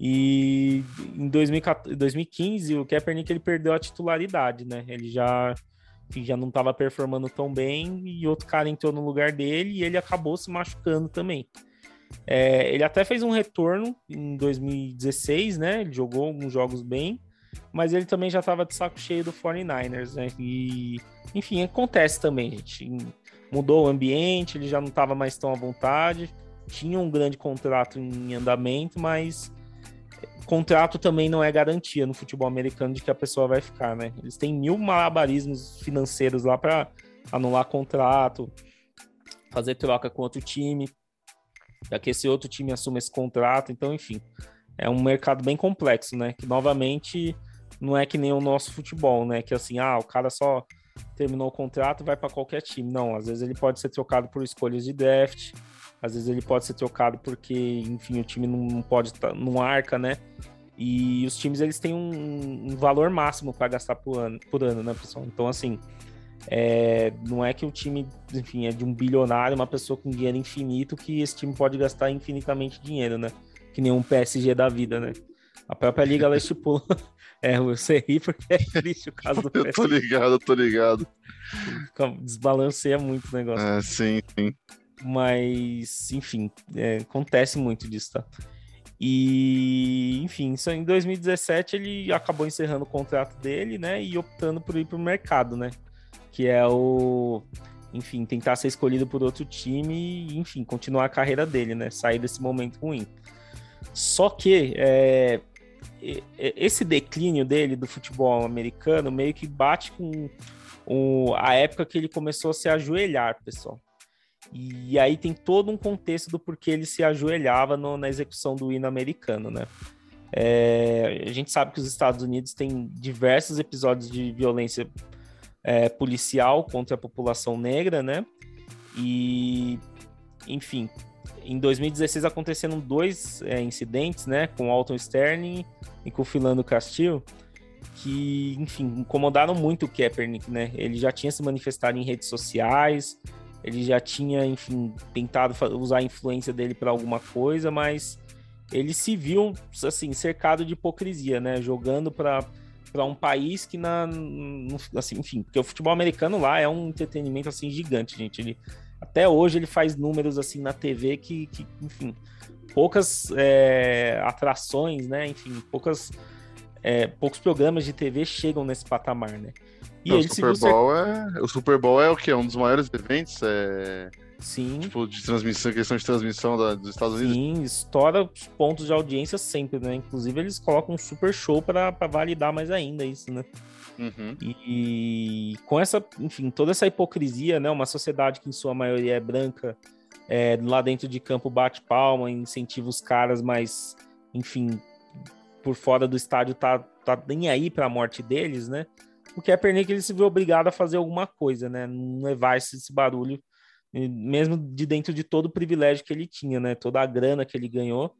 E em 2014, 2015, o Kaepernick ele perdeu a titularidade, né? Ele já, já não estava performando tão bem e outro cara entrou no lugar dele e ele acabou se machucando também. É, ele até fez um retorno em 2016, né? Ele jogou alguns jogos bem, mas ele também já estava de saco cheio do 49ers, né? E, enfim, acontece também, gente. Mudou o ambiente, ele já não estava mais tão à vontade. Tinha um grande contrato em andamento, mas contrato também não é garantia no futebol americano de que a pessoa vai ficar, né? Eles têm mil malabarismos financeiros lá para anular contrato, fazer troca com outro time já que esse outro time assume esse contrato. Então, enfim, é um mercado bem complexo, né? Que novamente não é que nem o nosso futebol, né? Que assim, ah, o cara só terminou o contrato vai para qualquer time. Não, às vezes ele pode ser trocado por escolhas de draft, às vezes ele pode ser trocado porque, enfim, o time não pode tá, não arca, né? E os times eles têm um, um valor máximo para gastar por ano, por ano, né, pessoal? Então, assim, é, não é que o time, enfim, é de um bilionário, uma pessoa com dinheiro infinito, que esse time pode gastar infinitamente dinheiro, né? Que nem um PSG da vida, né? A própria liga ela estipula. É, você ri porque é triste o caso do PSG. Eu tô ligado, eu tô ligado. Desbalanceia muito o negócio. É, sim, sim. Mas, enfim, é, acontece muito disso, tá? E, enfim, só em 2017 ele acabou encerrando o contrato dele, né? E optando por ir pro mercado, né? Que é o enfim, tentar ser escolhido por outro time e, enfim, continuar a carreira dele, né? Sair desse momento ruim. Só que é, esse declínio dele do futebol americano meio que bate com o, a época que ele começou a se ajoelhar, pessoal. E aí tem todo um contexto do porquê ele se ajoelhava no, na execução do hino americano, né? É, a gente sabe que os Estados Unidos têm diversos episódios de violência é, policial contra a população negra, né? E, enfim, em 2016 aconteceram dois é, incidentes, né? Com Alton Sterling e com Filando Castillo, que, enfim, incomodaram muito o Kaepernick, né? Ele já tinha se manifestado em redes sociais, ele já tinha, enfim, tentado usar a influência dele para alguma coisa, mas ele se viu, assim, cercado de hipocrisia, né? Jogando para para um país que na no, assim, enfim, porque o futebol americano lá é um entretenimento assim gigante, gente. Ele até hoje ele faz números assim na TV que, que enfim, poucas é, atrações, né? Enfim, poucas é, poucos programas de TV chegam nesse patamar, né? E Não, o Super Bowl é o Super Bowl é o que é um dos maiores eventos, é Sim. Tipo, de transmissão, questão de transmissão da, dos Estados Unidos. Sim, estoura os pontos de audiência sempre, né? Inclusive, eles colocam um super show para validar mais ainda isso, né? Uhum. E, com essa, enfim, toda essa hipocrisia, né? Uma sociedade que em sua maioria é branca, é, lá dentro de campo bate palma, incentiva os caras, mas, enfim, por fora do estádio tá, tá nem aí para a morte deles, né? O Kaepernick ele se viu obrigado a fazer alguma coisa, né? Não levar esse, esse barulho mesmo de dentro de todo o privilégio que ele tinha, né? Toda a grana que ele ganhou,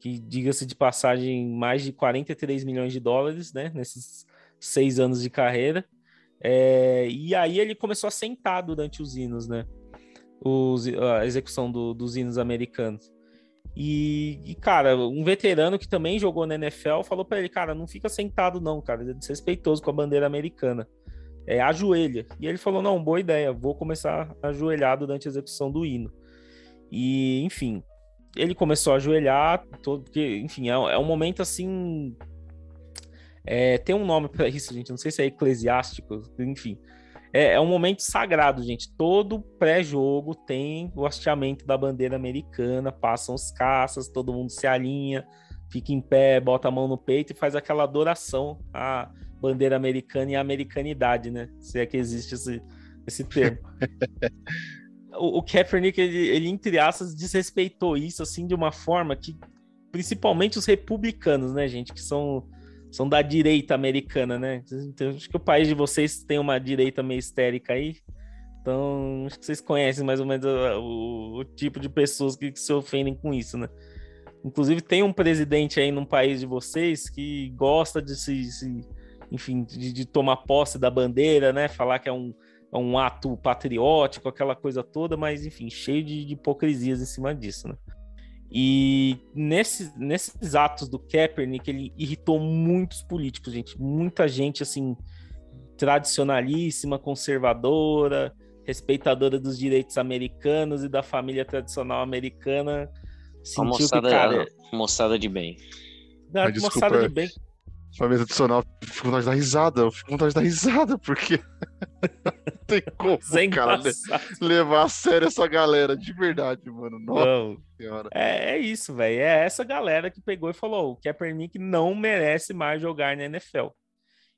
que diga-se de passagem, mais de 43 milhões de dólares, né? Nesses seis anos de carreira. É, e aí ele começou a sentar durante os hinos, né? Os, a execução do, dos hinos americanos. E, e, cara, um veterano que também jogou na NFL falou para ele, cara, não fica sentado não, cara, é desrespeitoso com a bandeira americana é, ajoelha. E ele falou: não, boa ideia, vou começar a ajoelhar durante a execução do hino. E, enfim, ele começou a ajoelhar, todo, porque, enfim, é, é um momento assim. É, tem um nome para isso, gente, não sei se é eclesiástico, enfim. É, é um momento sagrado, gente. Todo pré-jogo tem o hasteamento da bandeira americana, passam os caças, todo mundo se alinha, fica em pé, bota a mão no peito e faz aquela adoração a bandeira americana e a americanidade, né? Se é que existe esse, esse termo. o, o Kaepernick, ele, ele, entre aspas, desrespeitou isso, assim, de uma forma que, principalmente os republicanos, né, gente, que são, são da direita americana, né? Então, acho que o país de vocês tem uma direita meio histérica aí, então acho que vocês conhecem mais ou menos o, o tipo de pessoas que, que se ofendem com isso, né? Inclusive, tem um presidente aí num país de vocês que gosta de se, se enfim, de, de, tomar posse da bandeira, né? Falar que é um, é um ato patriótico, aquela coisa toda, mas enfim, cheio de, de hipocrisias em cima disso, né? E nesses, nesses atos do Kaepernick, ele irritou muitos políticos, gente. Muita gente, assim, tradicionalíssima, conservadora, respeitadora dos direitos americanos e da família tradicional americana. Sentiu moçada, que, cara... moçada de bem. Da, moçada de bem. Família tradicional, fico com vontade de dar risada. Eu fico com vontade de dar risada, porque não tem como, Sem cara, levar a sério essa galera, de verdade, mano. Nossa senhora. É, é isso, velho. É essa galera que pegou e falou: o Kaepernick não merece mais jogar na NFL.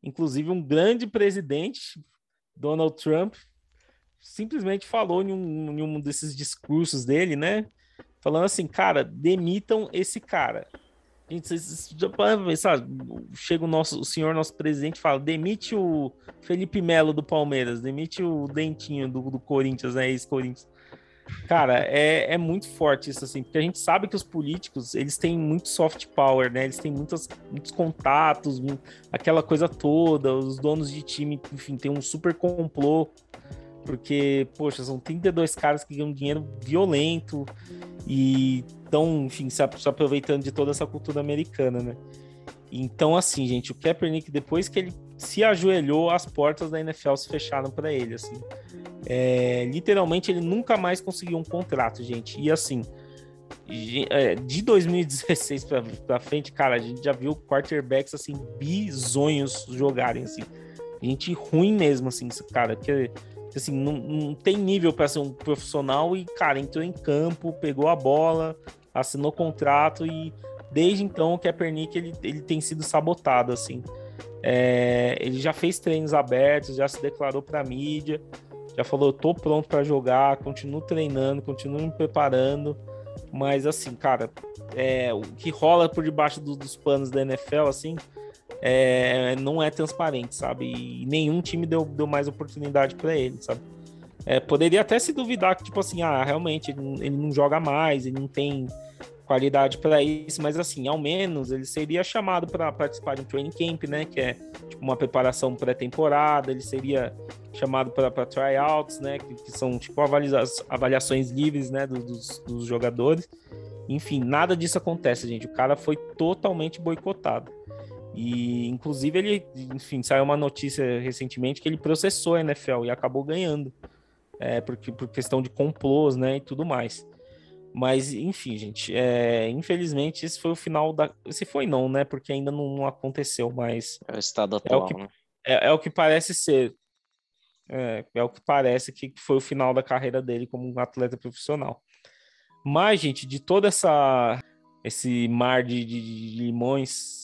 Inclusive, um grande presidente, Donald Trump, simplesmente falou em um, em um desses discursos dele, né? Falando assim, cara, demitam esse cara. Gente, já podem pensar, chega o nosso, o senhor nosso presidente fala, demite o Felipe Melo do Palmeiras, demite o Dentinho do, do Corinthians, né, ex-Corinthians. Cara, é, é muito forte isso, assim, porque a gente sabe que os políticos, eles têm muito soft power, né, eles têm muitas, muitos contatos, aquela coisa toda, os donos de time, enfim, tem um super complô, porque, poxa, são 32 caras que ganham dinheiro violento e estão, enfim, se aproveitando de toda essa cultura americana, né? Então, assim, gente, o Kaepernick, depois que ele se ajoelhou, as portas da NFL se fecharam para ele, assim. É, literalmente, ele nunca mais conseguiu um contrato, gente. E, assim, é, de 2016 para frente, cara, a gente já viu quarterbacks, assim, bizonhos jogarem, assim. Gente ruim mesmo, assim, cara, porque Assim, não, não tem nível para ser um profissional e, cara, entrou em campo, pegou a bola, assinou contrato e desde então o Kaepernick ele, ele tem sido sabotado, assim. É, ele já fez treinos abertos, já se declarou para a mídia, já falou: tô pronto para jogar, continuo treinando, continuo me preparando. Mas, assim, cara, é, o que rola por debaixo do, dos panos da NFL, assim, é, não é transparente, sabe? E nenhum time deu, deu mais oportunidade para ele, sabe? É, poderia até se duvidar que, tipo assim, ah, realmente ele, ele não joga mais, ele não tem qualidade para isso, mas assim, ao menos ele seria chamado para participar de um training camp, né? Que é tipo, uma preparação pré-temporada, ele seria chamado para tryouts, né? Que, que, são tipo avalia avaliações livres, né? Dos, dos jogadores. Enfim, nada disso acontece, gente. O cara foi totalmente boicotado. E, inclusive, ele, enfim, saiu uma notícia recentemente que ele processou a NFL e acabou ganhando. É, porque, por questão de complôs, né, e tudo mais. Mas, enfim, gente, é, infelizmente esse foi o final da. Se foi não, né? Porque ainda não aconteceu, mas. É o estado atual, é o que, né? é, é, o que parece ser. É, é, o que parece que foi o final da carreira dele como um atleta profissional. Mas, gente, de toda essa esse mar de, de, de limões,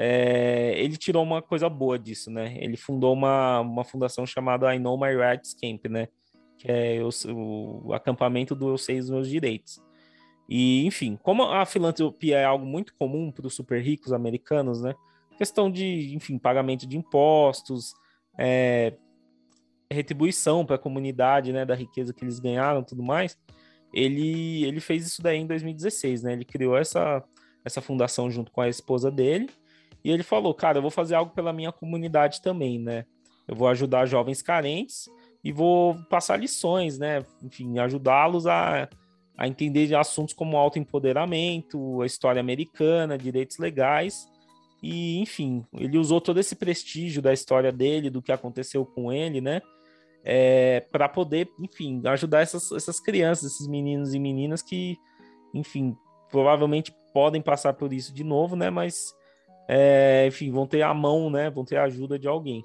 é, ele tirou uma coisa boa disso, né? Ele fundou uma, uma fundação chamada I Know My Rights Camp, né? que é o, o acampamento do Eu Sei os Meus Direitos. E, enfim, como a filantropia é algo muito comum para os super ricos americanos, né? Questão de, enfim, pagamento de impostos, é, retribuição para a comunidade, né, da riqueza que eles ganharam, tudo mais. Ele, ele fez isso daí em 2016, né? Ele criou essa, essa fundação junto com a esposa dele e ele falou, cara, eu vou fazer algo pela minha comunidade também, né? Eu vou ajudar jovens carentes e vou passar lições, né? Enfim, ajudá-los a, a entender assuntos como autoempoderamento, a história americana, direitos legais. E, enfim, ele usou todo esse prestígio da história dele, do que aconteceu com ele, né? É, para poder, enfim, ajudar essas, essas crianças, esses meninos e meninas que, enfim, provavelmente podem passar por isso de novo, né? Mas, é, enfim, vão ter a mão, né? Vão ter a ajuda de alguém.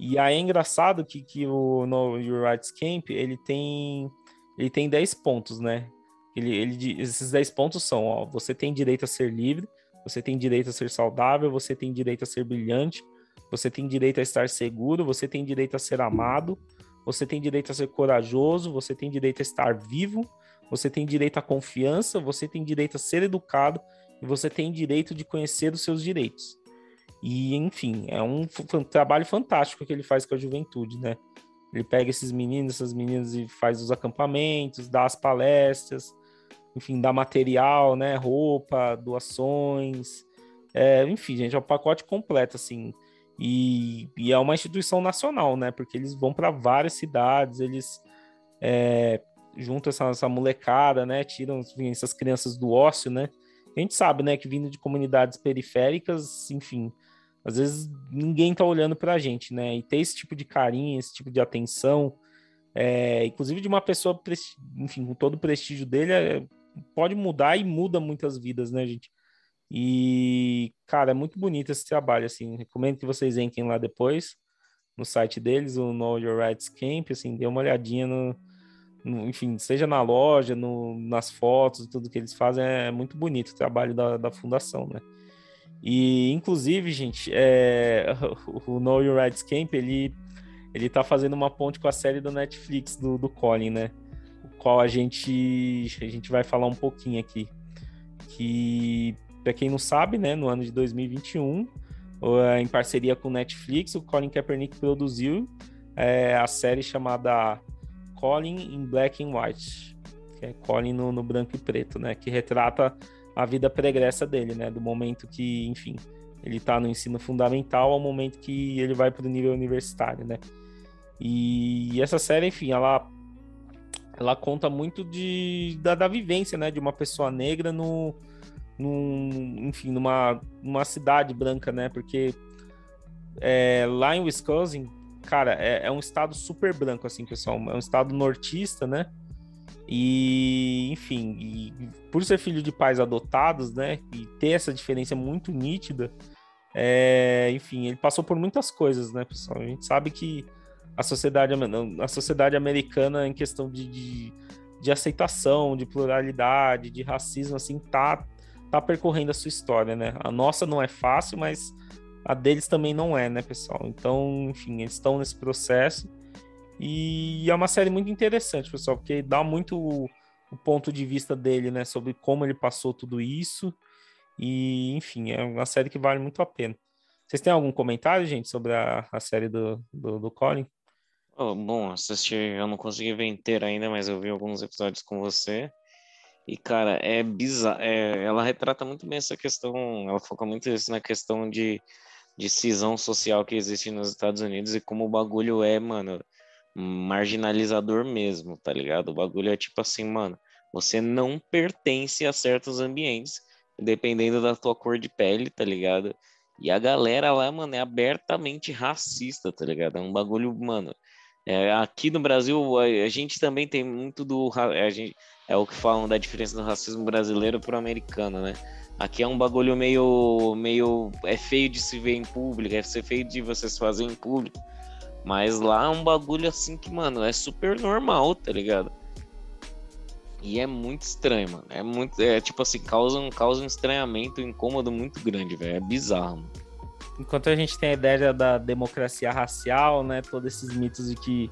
E aí é engraçado que, que o No Rights Camp, ele tem ele tem 10 pontos, né? Ele, ele, esses 10 pontos são, ó, você tem direito a ser livre, você tem direito a ser saudável, você tem direito a ser brilhante, você tem direito a estar seguro, você tem direito a ser amado, você tem direito a ser corajoso, você tem direito a estar vivo, você tem direito à confiança, você tem direito a ser educado e você tem direito de conhecer os seus direitos. E, enfim, é um, trabalho fantástico que ele faz com a juventude, né? Ele pega esses meninos, essas meninas e faz os acampamentos, dá as palestras, enfim, dá material, né? Roupa, doações. É, enfim, gente, é um pacote completo, assim. E, e é uma instituição nacional, né? Porque eles vão para várias cidades, eles é, juntam essa, essa molecada, né? Tiram enfim, essas crianças do ócio, né? A gente sabe, né, que vindo de comunidades periféricas, enfim, às vezes ninguém tá olhando pra gente, né? E ter esse tipo de carinho, esse tipo de atenção, é, inclusive de uma pessoa, enfim, com todo o prestígio dele, é, pode mudar e muda muitas vidas, né, gente? E, cara, é muito bonito esse trabalho, assim, recomendo que vocês entrem lá depois, no site deles, o Know Your Rights Camp, assim, dê uma olhadinha no, no enfim, seja na loja, no, nas fotos, tudo que eles fazem, é muito bonito o trabalho da, da fundação, né? E, inclusive, gente, é, o Know Your Rights Camp, ele, ele tá fazendo uma ponte com a série da Netflix do, do Colin, né? O qual a gente, a gente vai falar um pouquinho aqui. Que, para quem não sabe, né, no ano de 2021, em parceria com Netflix, o Colin Kaepernick produziu é, a série chamada Colin in Black and White, que é Colin no, no branco e preto, né? Que retrata a vida pregressa dele, né? Do momento que, enfim, ele tá no ensino fundamental ao momento que ele vai para o nível universitário, né? E essa série, enfim, ela ela conta muito de da, da vivência, né, de uma pessoa negra no, no enfim, numa, numa cidade branca, né? Porque é, lá em Wisconsin, cara, é, é um estado super branco, assim, pessoal. É um estado nortista, né? E, enfim, e por ser filho de pais adotados, né, e ter essa diferença muito nítida, é, enfim, ele passou por muitas coisas, né, pessoal? A gente sabe que a sociedade, a sociedade americana em questão de, de, de, aceitação, de pluralidade, de racismo, assim, tá, tá percorrendo a sua história, né? A nossa não é fácil, mas a deles também não é, né, pessoal? Então, enfim, eles estão nesse processo. E é uma série muito interessante, pessoal, porque dá muito o, ponto de vista dele, né, sobre como ele passou tudo isso. E, enfim, é uma série que vale muito a pena. Vocês têm algum comentário, gente, sobre a, a série do, do, do Colin? Oh, bom, assisti, eu não consegui ver inteira ainda, mas eu vi alguns episódios com você. E, cara, é bizarro. É, ela retrata muito bem essa questão, ela foca muito isso na questão de, de cisão social que existe nos Estados Unidos e como o bagulho é, mano, marginalizador mesmo, tá ligado? O bagulho é tipo assim, mano, você não pertence a certos ambientes, dependendo da tua cor de pele, tá ligado? E a galera lá, mano, é abertamente racista, tá ligado? É um bagulho, mano. É, aqui no Brasil, a, a, gente também tem muito do. A gente, é o que falam da diferença do racismo brasileiro pro americano, né? Aqui é um bagulho meio. meio é feio de se ver em público, é feio de vocês fazer em público. Mas lá é um bagulho assim que, mano, é super normal, tá ligado? E é muito estranho, mano. É muito. É tipo assim, causa um, causa um estranhamento, um incômodo muito grande, velho. É bizarro, mano. Enquanto a gente tem a ideia da democracia racial, né? Todos esses mitos de que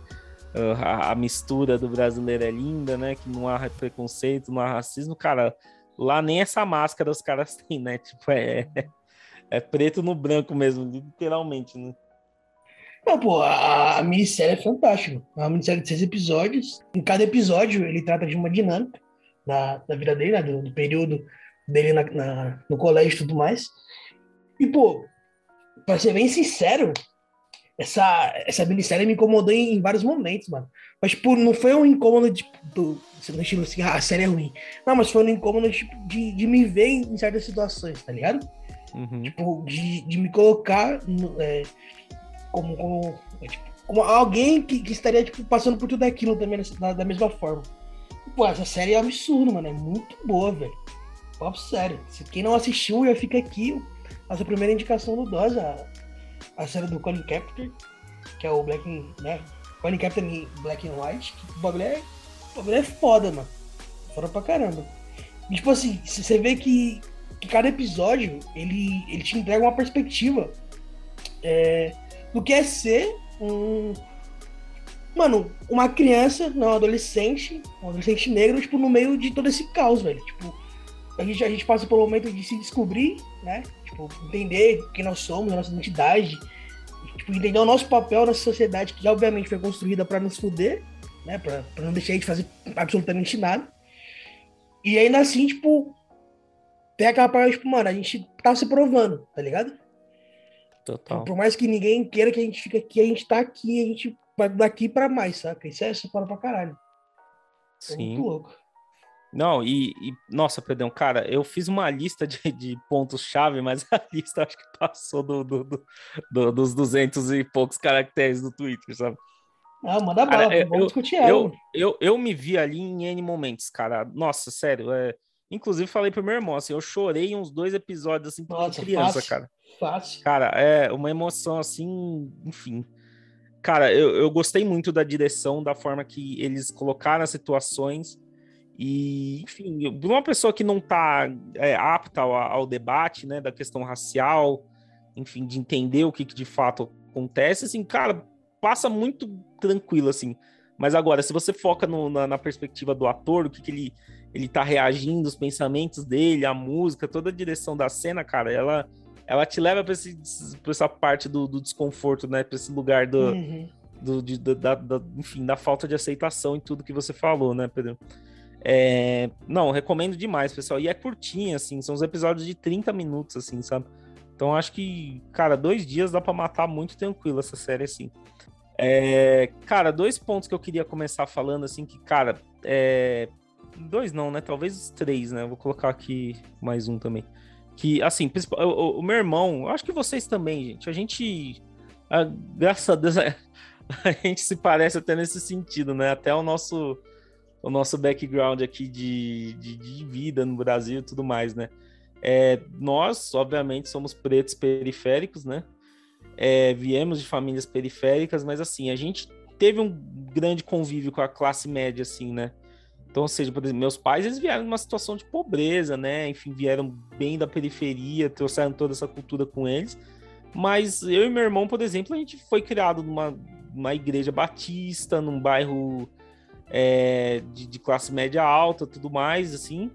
uh, a, a, mistura do brasileiro é linda, né? Que não há preconceito, não há racismo, cara. Lá nem essa máscara os caras têm, né? Tipo, é, é preto no branco mesmo, literalmente, né? Não, pô, a, a minissérie é fantástica. É uma minissérie de seis episódios. Em cada episódio, ele trata de uma dinâmica da, da vida dele, né? do, do período dele na, na, no colégio e tudo mais. E, pô, pra ser bem sincero, essa, essa minissérie me incomodou em, em, vários momentos, mano. Mas, tipo, não foi um incômodo, tipo, do, no estilo assim, ah, a série é ruim. Não, mas foi um incômodo, tipo, de, de me ver em certas situações, tá ligado? Uhum. Tipo, de, de me colocar no, é, como, como, tipo, como alguém que, que, estaria tipo, passando por tudo aquilo também da, da mesma forma. Pô, essa série é absurdo, mano. É muito boa, velho. Papo sério. Se quem não assistiu, já fica aqui a sua primeira indicação do DOS, a, série do Colin Captor, que é o Black né? Colin Black and White. Que o bagulho é, o bagulho é foda, mano. Foda pra caramba. E, tipo assim, você vê que, que cada episódio ele, ele te entrega uma perspectiva. É, do que é ser um. Mano, uma criança, não, um adolescente, um adolescente negro, tipo, no meio de todo esse caos, velho. Tipo, a gente, a gente passa pelo momento de se descobrir, né? Tipo, entender quem nós somos, a nossa identidade, tipo, entender o nosso papel nessa sociedade que obviamente foi construída para nos fuder, né? Pra, pra não deixar a gente fazer absolutamente nada. E ainda assim, tipo, tem aquela parte, tipo, mano, a gente tá se provando, tá ligado? Total. Por mais que ninguém queira que a gente fique aqui, a gente tá aqui, a gente vai daqui para mais, saca? Isso é para pra caralho. É Sim. muito louco. Não, e, e, nossa, Pedrão, cara, eu fiz uma lista de, de pontos-chave, mas a lista acho que passou do, do, do, do, dos 200 e poucos caracteres do Twitter, sabe? Ah, manda bala, vamos eu, discutir ela. Eu, eu, eu me vi ali em N momentos, cara. Nossa, sério, é... Inclusive, falei pro meu irmão, assim, eu chorei uns dois episódios, assim, Nossa, criança, fácil, cara. Fácil. Cara, é uma emoção, assim, enfim. Cara, eu, eu gostei muito da direção, da forma que eles colocaram as situações. E, enfim, de uma pessoa que não tá é, apta ao, ao, debate, né, da questão racial, enfim, de entender o que, que de fato acontece, assim, cara, passa muito tranquilo, assim. Mas agora, se você foca no, na, na, perspectiva do ator, o que, que ele ele tá reagindo, os pensamentos dele, a música, toda a direção da cena, cara, ela, ela te leva para essa parte do, do, desconforto, né? Para esse lugar do, uhum. do de, da, da, enfim, da falta de aceitação em tudo que você falou, né, Pedro? É, não, recomendo demais, pessoal. E é curtinho, assim, são os episódios de 30 minutos, assim, sabe? Então acho que, cara, dois dias dá para matar muito tranquilo essa série, assim. É, cara, dois pontos que eu queria começar falando, assim, que, cara, é, Dois não, né? Talvez três, né? Vou colocar aqui mais um também. Que, assim, o, o meu irmão, acho que vocês também, gente. A gente, a, graças a Deus, a gente se parece até nesse sentido, né? Até o nosso, o nosso background aqui de, de, de vida no Brasil e tudo mais, né? É, nós, obviamente, somos pretos periféricos, né? é, viemos de famílias periféricas, mas assim, a gente teve um grande convívio com a classe média, assim, né? Então, ou seja, por exemplo, meus pais, eles vieram numa situação de pobreza, né? Enfim, vieram bem da periferia, trouxeram toda essa cultura com eles. Mas eu e meu irmão, por exemplo, a gente foi criado numa, numa igreja batista, num bairro é, de, de, classe média alta, tudo mais, assim.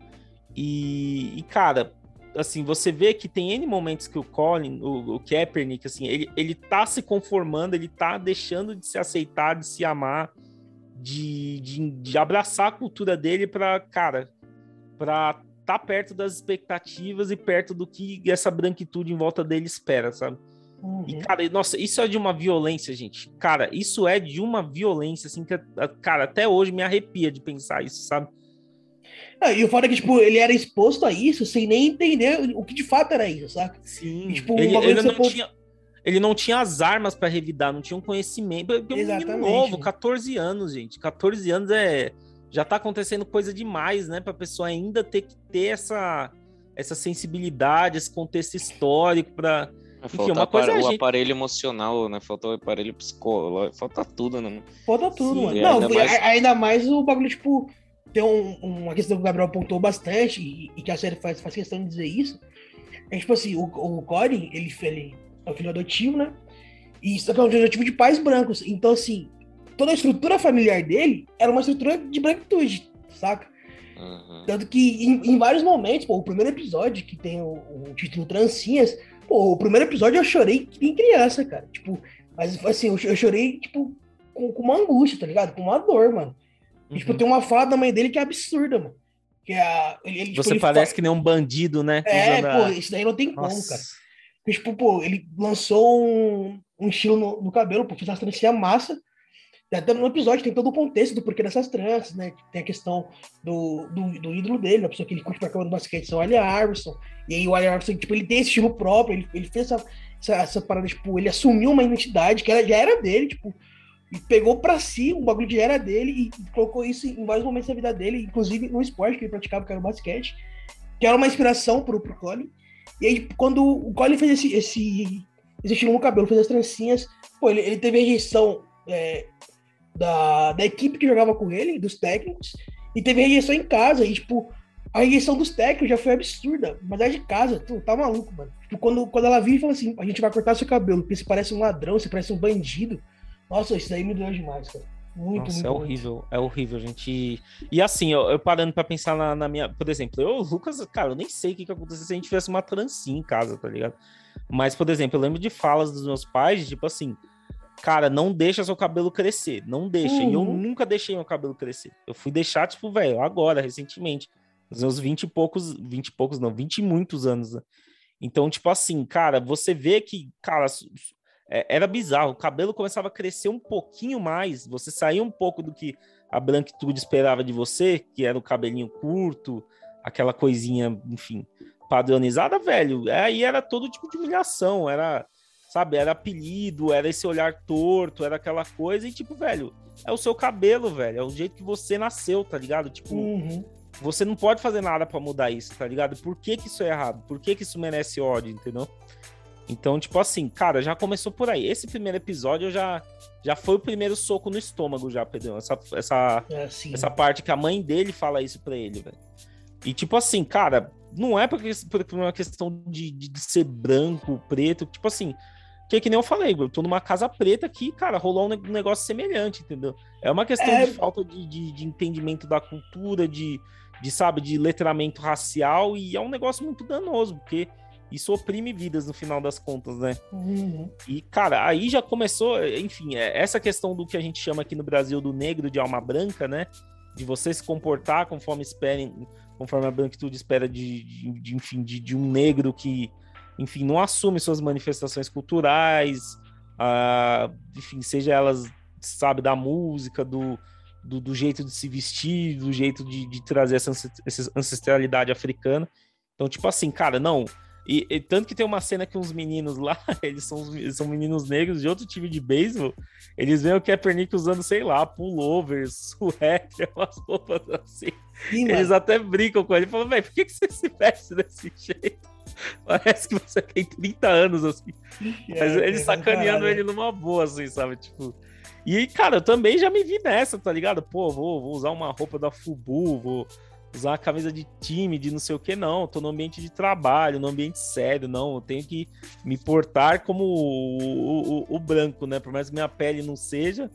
E, e, cara, assim, você vê que tem N momentos que o Colin, o, o Kaepernick, assim, ele, ele tá se conformando, ele tá deixando de se aceitar, de se amar, de, de, de abraçar a cultura dele para, cara, para tá perto das expectativas e perto do que essa branquitude em volta dele espera, sabe? Uhum. E, cara, nossa, isso é de uma violência, gente. Cara, isso é de uma violência, assim, que, cara, até hoje me arrepia de pensar isso, sabe? Ah, e o foda é que, tipo, ele era exposto a isso sem nem entender o que de fato era isso, sabe? Sim. E, tipo, ele, ele não tinha... Ele não tinha as armas para revidar, não tinha um conhecimento. Porque é um menino novo, 14 anos, gente. 14 anos é. Já tá acontecendo coisa demais, né? Pra pessoa ainda ter que ter essa, essa sensibilidade, esse contexto histórico para Enfim, uma coisa é o gente... aparelho emocional, né? Falta o aparelho psicológico, falta tudo, né? Falta tudo, Sim, mano. Não, ainda mais... ainda mais o bagulho, tipo, tem um, uma questão que o Gabriel apontou bastante, e, e, que a série faz, faz questão de dizer isso. É tipo assim, o, o Corey, ele, ele é o filho adotivo, né? E isso é um filho adotivo de pais brancos. Então, assim, toda a estrutura familiar dele era uma estrutura de branquitude, saca? Uhum. Tanto que em, em, vários momentos, pô, o primeiro episódio, que tem o, o, título Trancinhas, pô, o primeiro episódio eu chorei que nem criança, cara. Tipo, mas assim, eu, chorei, tipo, com, com, uma angústia, tá ligado? Com uma dor, mano. Uhum. tipo, tem uma fala da mãe dele que é absurda, mano. Que é a, ele, ele, tipo, Você parece fala... que nem um bandido, né? É, pô, isso daí não tem Nossa. como, cara. Porque, tipo, pô, ele lançou um, um estilo no, no cabelo, pô, fez as trancinhas massa. Até no episódio tem todo o contexto do porquê dessas tranças, né? Tem a questão do, do, do ídolo dele, a pessoa que ele curte pra cama do basquete, são o Ali Iverson. E aí o Ali Iverson, tipo, ele tem esse estilo próprio, ele, ele fez essa, essa, essa parada, tipo, ele assumiu uma identidade que era, já era dele, tipo, e pegou para si um bagulho de era dele e colocou isso em vários momentos da vida dele, inclusive no esporte que ele praticava, que era o basquete, que era uma inspiração pro, pro Colin. E aí, quando o Colin fez esse, esse, esse estilo no cabelo, fez as trancinhas, pô, ele, ele teve rejeição é, da, da equipe que jogava com ele, dos técnicos, e teve rejeição em casa, e, tipo, a rejeição dos técnicos já foi absurda, mas é de casa, tu tá maluco, mano. Tipo, quando, quando ela e falou assim, a gente vai cortar seu cabelo, porque você parece um ladrão, você parece um bandido, nossa, isso aí me doeu demais, cara. Muito, Nossa, muito, é horrível, muito. é horrível, gente. E assim, eu, eu parando para pensar na, na, minha. Por exemplo, eu, Lucas, cara, eu nem sei o que, que aconteceria se a gente tivesse uma trancinha em casa, tá ligado? Mas, por exemplo, eu lembro de falas dos meus pais, tipo assim, cara, não deixa seu cabelo crescer, não deixa. Uhum. E eu uhum. nunca deixei meu cabelo crescer. Eu fui deixar, tipo, velho, agora, recentemente. Nos meus 20 e poucos, 20 e poucos, não, 20 e muitos anos. Né? Então, tipo assim, cara, você vê que, cara, é, era bizarro. O cabelo começava a crescer um pouquinho mais, você saía um pouco do que a branquitude esperava de você, que era o cabelinho curto, aquela coisinha, enfim, padronizada, velho. Aí era todo tipo de humilhação, era, sabe, era apelido, era esse olhar torto, era aquela coisa, e tipo, velho, é o seu cabelo, velho, é o jeito que você nasceu, tá ligado? Tipo, uhum. você não pode fazer nada para mudar isso, tá ligado? Por que que isso é errado? Por que que isso merece ódio, entendeu? Então, tipo assim, cara, já começou por aí. Esse primeiro episódio já já foi o primeiro soco no estômago já, Pedro. Essa essa é essa parte que a mãe dele fala isso para ele, velho. E tipo assim, cara, não é porque por uma questão de, de ser branco, preto, tipo assim, que que nem eu falei, eu tô numa casa preta aqui, cara, rolou um negócio semelhante, entendeu? É uma questão é... de falta de, de, de, entendimento da cultura, de, de, sabe, de letramento racial, e é um negócio muito danoso, porque isso oprime vidas no final das contas, né? Uhum. E, cara, aí já começou, enfim, é, essa questão do que a gente chama aqui no Brasil do negro de alma branca, né? De você se comportar conforme esperem, conforme a branquitude espera de, de, de enfim, de, de, um negro que, enfim, não assume suas manifestações culturais, uh, enfim, seja elas, sabe, da música, do, do, do jeito de se vestir, do jeito de, de trazer essa ancestralidade africana. Então, tipo assim, cara, não, E, e, tanto que tem uma cena que uns meninos lá, eles são, eles são meninos negros de outro time de beisebol, eles veem o Kaepernick usando, sei lá, pullovers, suéter, umas roupas assim. Sim, eles mano. até brincam com ele, falam, velho, por que, que você se veste desse jeito? Parece que você tem 30 anos, assim. É, Mas ele é, sacaneando ele numa boa, assim, sabe? Tipo. E, cara, eu também já me vi nessa, tá ligado? Pô, vou, vou usar uma roupa da Fubu, vou usar uma camisa de time, de não sei o que, não. tô no ambiente de trabalho, no ambiente sério, não. Eu tenho que me portar como o, o, o, branco, né? Por mais que minha pele não seja.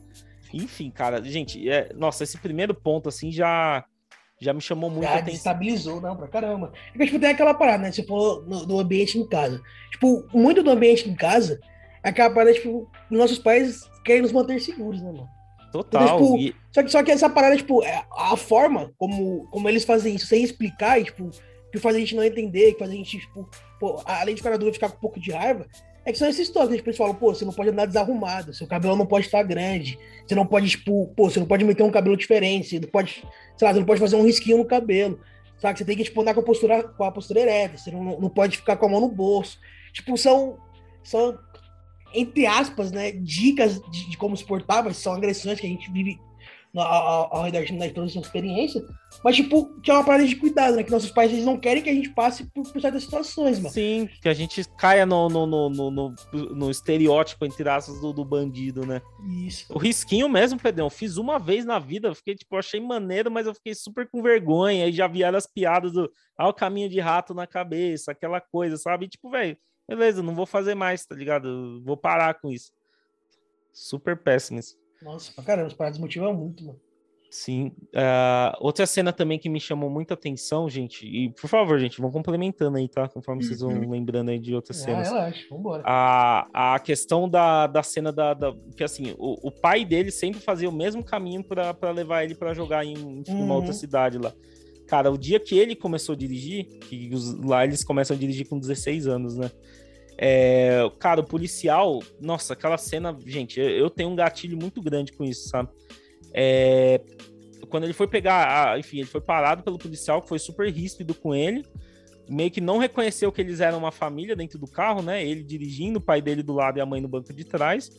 Enfim, cara, gente, é, nossa, esse primeiro ponto, assim, já já me chamou muito já atenção. Estabilizou, não, pra caramba. Porque, tipo, tem aquela parada, né? Você falou no, do ambiente em casa. Tipo, muito do ambiente em casa é aquela parada, tipo, nossos pais querem nos manter seguros, né, mano? Total. Então, tipo, e... só, que, só que essa parada, tipo, é a forma como, como eles fazem isso, sem explicar, e, tipo, que faz a gente não entender, que faz a gente, tipo, pô, além de ficar dura, ficar com um pouco de raiva, é que são esses toques, tipo, eles falam, pô, você não pode andar desarrumado, seu cabelo não pode estar grande, você não pode, tipo, pô, você não pode meter um cabelo diferente, você não pode, sei lá, você não pode fazer um risquinho no cabelo, sabe? Você tem que, tipo, andar com a postura, com a postura ereta, você não, não pode ficar com a mão no bolso. Tipo, são, são entre aspas, né, dicas de, de como se portar, mas são agressões que a gente vive ao, ao redor de toda essa experiência, mas, tipo, que é uma parada de cuidado, né? Que nossos pais eles não querem que a gente passe por, por certas situações, mano. Sim, que a gente caia no, no, no, no, no estereótipo, entre aspas, do, do, bandido, né? Isso. O risquinho mesmo, Pedrão, fiz uma vez na vida, fiquei, tipo, achei maneiro, mas eu fiquei super com vergonha, aí já vieram as piadas do, ah, o caminho de rato na cabeça, aquela coisa, sabe? E, tipo, velho, beleza, não vou fazer mais, tá ligado? Vou parar com isso. Super péssimo isso. Nossa, pra caramba, paradas motivam muito, mano. Sim. Uh, outra cena também que me chamou muita atenção, gente, e por favor, gente, vão complementando aí, tá? Conforme uhum. vocês vão uhum. lembrando aí de outras ah, cenas. Ah, relaxa, vambora. A, a questão da, da cena da, da. Que assim, o, o pai dele sempre fazia o mesmo caminho para levar ele para jogar em, em uhum. uma outra cidade lá. Cara, o dia que ele começou a dirigir, que os, lá eles começam a dirigir com 16 anos, né? É, cara, o policial, nossa, aquela cena, gente, eu tenho um gatilho muito grande com isso, sabe? É, quando ele foi pegar, a, enfim, ele foi parado pelo policial que foi super ríspido com ele, meio que não reconheceu que eles eram uma família dentro do carro, né? Ele dirigindo, o pai dele do lado e a mãe no banco de trás.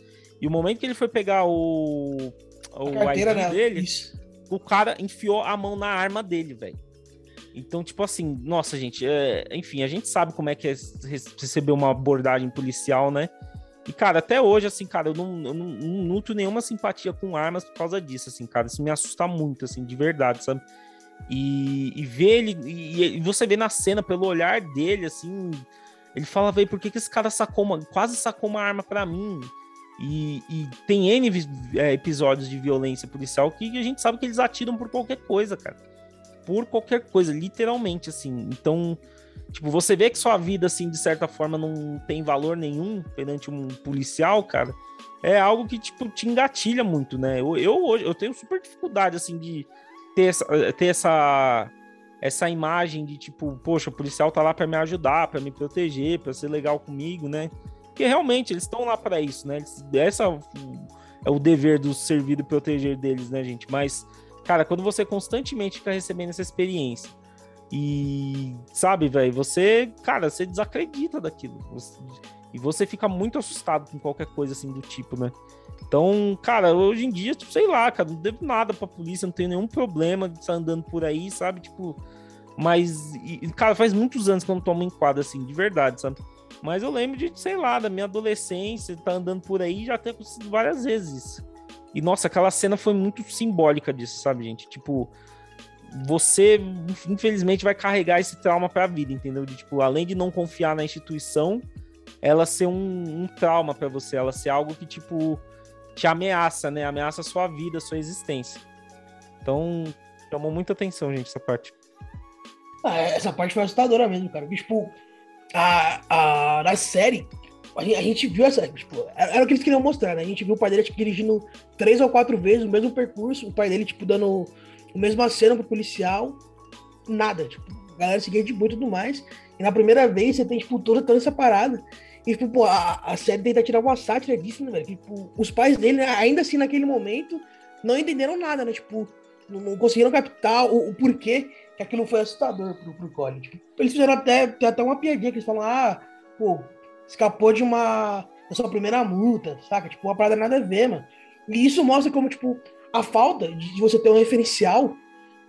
E o momento que ele foi pegar o, o ID dele, Isso. o cara enfiou a mão na arma dele, velho. Então, tipo assim, nossa, gente, é, enfim, a gente sabe como é que é receber uma abordagem policial, né? E, cara, até hoje, assim, cara, eu não, eu não, não nutro nenhuma simpatia com armas por causa disso, assim, cara. Isso me assusta muito, assim, de verdade, sabe? E, e ver ele, e, e, você vê na cena, pelo olhar dele, assim, ele fala, velho, por que, que esse cara sacou uma, quase sacou uma arma para mim? E, e, tem N é, episódios de violência policial que a gente sabe que eles atiram por qualquer coisa, cara por qualquer coisa, literalmente, assim. Então, tipo, você vê que sua vida, assim, de certa forma, não tem valor nenhum perante um policial, cara, é algo que, tipo, te engatilha muito, né? Eu, hoje, eu tenho super dificuldade, assim, de ter essa, ter essa, essa imagem de, tipo, poxa, o policial tá lá para me ajudar, para me proteger, para ser legal comigo, né? Porque realmente eles estão lá para isso, né? Eles, essa é o dever do servir e proteger deles, né, gente? Mas Cara, quando você constantemente fica recebendo essa experiência e, sabe, velho, você, cara, você desacredita daquilo. Você, e você fica muito assustado com qualquer coisa assim do tipo, né? Então, cara, hoje em dia, tipo, sei lá, cara, não devo nada pra polícia, não tenho nenhum problema de estar andando por aí, sabe? Tipo, mas, e, cara, faz muitos anos que eu não tomo enquadro assim, de verdade, sabe? Mas eu lembro de, sei lá, da minha adolescência, tá andando por aí já ter acontecido várias vezes isso. E nossa, aquela cena foi muito simbólica disso, sabe, gente? Tipo, você infelizmente vai carregar esse trauma para a vida, entendeu? De tipo, além de não confiar na instituição, ela ser um, um trauma para você, ela ser algo que tipo te ameaça, né? Ameaça a sua vida, a sua existência. Então, chamou muita atenção, gente, essa parte. Ah, essa parte foi assustadora mesmo, cara. Tipo, a, a, na série, a gente viu essa. Tipo, era o que eles queriam mostrar, né? A gente viu o pai dele tipo, dirigindo três ou quatro vezes o mesmo percurso, o pai dele, tipo, dando o mesmo aceno pro policial. Nada. Tipo, a galera seguia de boa e tudo mais. E na primeira vez você tem, tipo, toda, toda essa parada. E, tipo, pô, a, a série tenta tirar uma sátira disso, né, velho? Tipo, os pais dele, né, ainda assim, naquele momento, não entenderam nada, né? Tipo, não, não conseguiram captar o, o porquê que aquilo foi assustador pro, pro Colin. Tipo, eles fizeram até, até uma piadinha que eles falam, ah, pô, escapou de uma. da sua primeira multa, saca? Tipo, uma parada nada a ver, mano. E isso mostra como, tipo, a falta de, de você ter um referencial,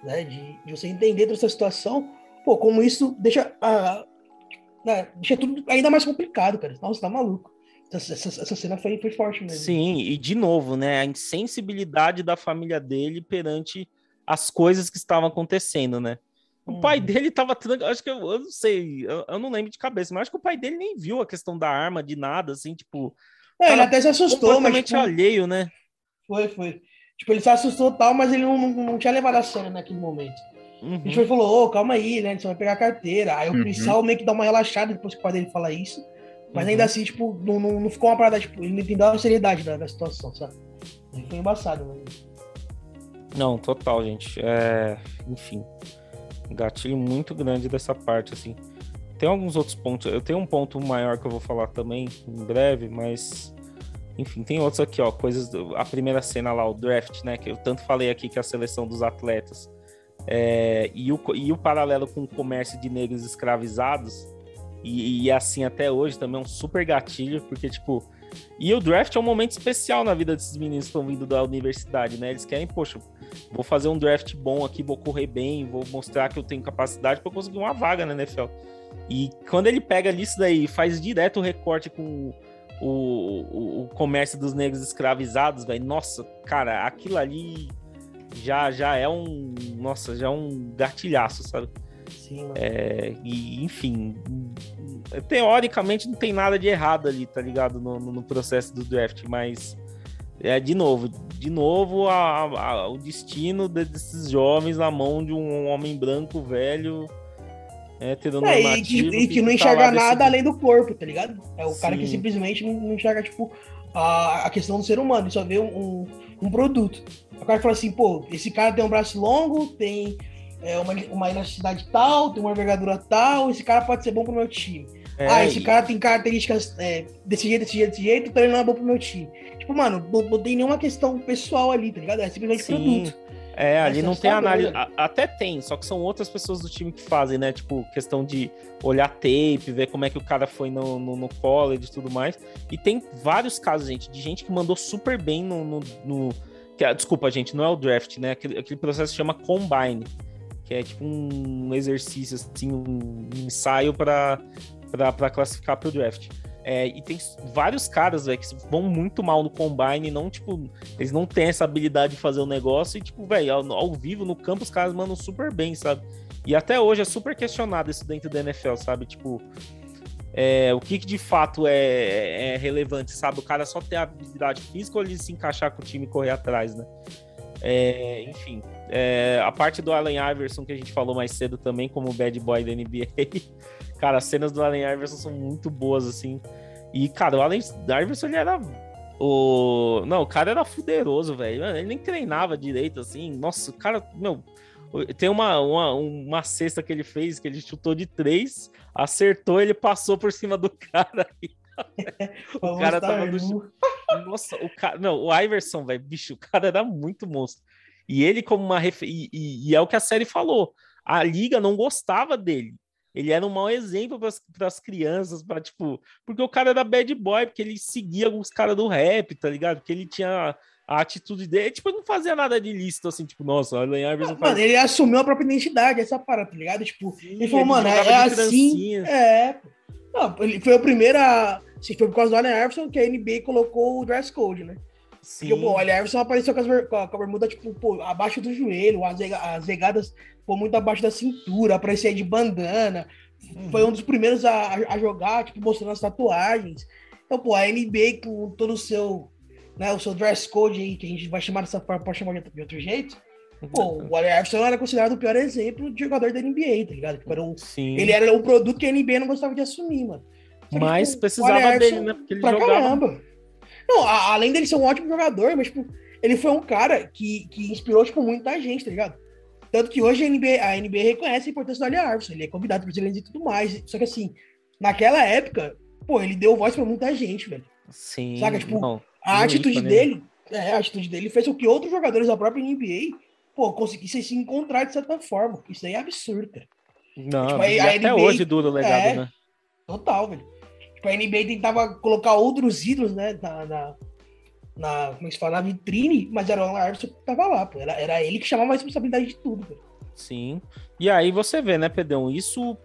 né? De, de, você entender toda essa situação, pô, como isso deixa. Uh, né, deixa tudo ainda mais complicado, cara. Nossa, tá maluco. Essa, essa, essa, cena foi, foi forte mesmo. Sim, e de novo, né? A insensibilidade da família dele perante as coisas que estavam acontecendo, né? O pai uhum. dele tava. Acho que eu, eu não sei, eu, eu, não lembro de cabeça, mas acho que o pai dele nem viu a questão da arma, de nada, assim, tipo. É, ele até se assustou, mas. Tipo, alheio, né? Foi, foi. Tipo, ele se assustou tal, mas ele não, não, não tinha levado a sério naquele momento. Uhum. A gente foi, falou, ô, oh, calma aí, né? Você vai pegar a carteira. Aí o uhum. policial meio que dá uma relaxada depois que o pai dele fala isso. Mas uhum. ainda assim, tipo, não, não, não, ficou uma parada, tipo, ele não entendeu a seriedade da, da situação, sabe? Aí foi embaçado, mano. Não, total, gente. É... Enfim. Gatilho muito grande dessa parte, assim. Tem alguns outros pontos. Eu tenho um ponto maior que eu vou falar também em breve, mas. Enfim, tem outros aqui, ó. Coisas. Do... A primeira cena lá, o draft, né? Que eu tanto falei aqui que é a seleção dos atletas. É... E, o... e o paralelo com o comércio de negros escravizados. E, e assim até hoje também é um super gatilho, porque, tipo, e o draft é um momento especial na vida desses meninos que estão vindo da universidade, né? Eles querem, poxa, vou fazer um draft bom aqui, vou correr bem, vou mostrar que eu tenho capacidade para conseguir uma vaga na NFL. E quando ele pega isso daí faz direto o recorte com o, o, o comércio dos negros escravizados, velho, nossa, cara, aquilo ali já, já é um. Nossa, já é um gatilhaço, sabe? Sim, é, e, enfim, teoricamente não tem nada de errado ali, tá ligado? No, no processo do draft, mas é de novo, de novo a, a, o destino desses jovens na mão de um homem branco velho. É, é, e, que, e que, não tá enxerga nada além do corpo, tá ligado? É o Sim. cara que simplesmente não, não enxerga, tipo, a, a questão do ser humano, ele só vê um, um, produto. O cara fala assim, pô, esse cara tem um braço longo, tem é, uma, uma elasticidade tal, tem uma envergadura tal, esse cara pode ser bom pro meu time. É, ah, esse cara tem características é, desse jeito, desse jeito, desse jeito, então ele não é bom pro meu time. Tipo, mano, tem nenhuma questão pessoal ali, tá ligado? É simplesmente Sim. produto. É, ali Essa não tem análise. Até tem, só que são outras pessoas do time que fazem, né? Tipo, questão de olhar tape, ver como é que o cara foi no, no, no college e tudo mais. E tem vários casos, gente, de gente que mandou super bem no. no, no que, desculpa, gente, não é o draft, né? Aquele, aquele processo chama combine, que é tipo um exercício, assim, um ensaio para para classificar para o draft. É, e tem vários caras, velho, que vão muito mal no combine, não, tipo, eles não têm essa habilidade de fazer o negócio, e, tipo, velho, ao, ao, vivo, no campo, os caras mandam super bem, sabe? E até hoje é super questionado isso dentro da NFL, sabe? Tipo, é, o que, que, de fato é, é, é, relevante, sabe? O cara só ter a habilidade física ou ele se encaixar com o time e correr atrás, né? É, enfim, é, a parte do Allen Iverson que a gente falou mais cedo também, como bad boy da NBA, Cara, as cenas do Allen Iverson são muito boas, assim. E, cara, o Allen Iverson, ele era. O... Não, o cara era fuderoso, velho. Ele nem treinava direito, assim. Nossa, o cara, meu. Tem uma, uma, uma cesta que ele fez, que ele chutou de três, acertou, ele passou por cima do cara. o cara tava no chão. Nossa, o cara. Não, o Iverson, velho, bicho, o cara era muito monstro. E ele, como uma referência. E, e, é o que a série falou. A liga não gostava dele. Ele era um mau exemplo para as crianças, para tipo, porque o cara era bad boy, porque ele seguia os caras do rap, tá ligado? Porque ele tinha a atitude dele, tipo, ele não fazia nada de lícito, assim, tipo, nossa, o Allen Iverson faz... Mano, ele assumiu a própria identidade, essa parada, tá ligado? Tipo, Sim, ele falou, ele mano, é assim, é... Não, ele foi a primeira, assim, foi por causa do Allen Iverson que a NBA colocou o dress code, né? Sim. Porque, pô, o Allen Iverson apareceu com, as, com a bermuda, tipo, pô, abaixo do joelho, as, as regadas pô, muito abaixo da cintura, aparecia de bandana. Uhum. Foi um dos primeiros a, a, jogar, tipo, mostrando as tatuagens. Então, pô, a NBA com todo o seu, né, o seu dress code aí, que a gente vai chamar dessa forma, pode chamar de outro jeito. Pô, o Allen Iverson era considerado o pior exemplo de jogador da NBA, tá ligado? Tipo, era um, ele era um produto que a NBA não gostava de assumir, mano. Só mas tipo, precisava dele, né? Porque ele pra jogava... caramba. Não, a, além dele ser um ótimo jogador, mas, tipo, ele foi um cara que, que inspirou, tipo, muita gente, tá ligado? Tanto que hoje a NBA, a NBA reconhece a importância do Allen Iverson, ele é convidado para os e tudo mais. Só que assim, naquela época, pô, ele deu voz para muita gente, velho. Sim. Saca? Tipo, não, a atitude dele, é, a atitude dele fez com que outros jogadores da própria NBA pô, conseguissem se encontrar de certa forma. Isso daí é absurdo, cara. Não, Tipo, aí- e a até NBA hoje dura o legado, é. né? Total, velho. Tipo, a NBA tentava colocar outros ídolos, né, na, na, na- como é se fala, na vitrine, mas era o Iverson que tava lá, pô. Era, era ele que chamava a responsabilidade de tudo, velho. Sim. E aí você vê, né, Pedrão? Isso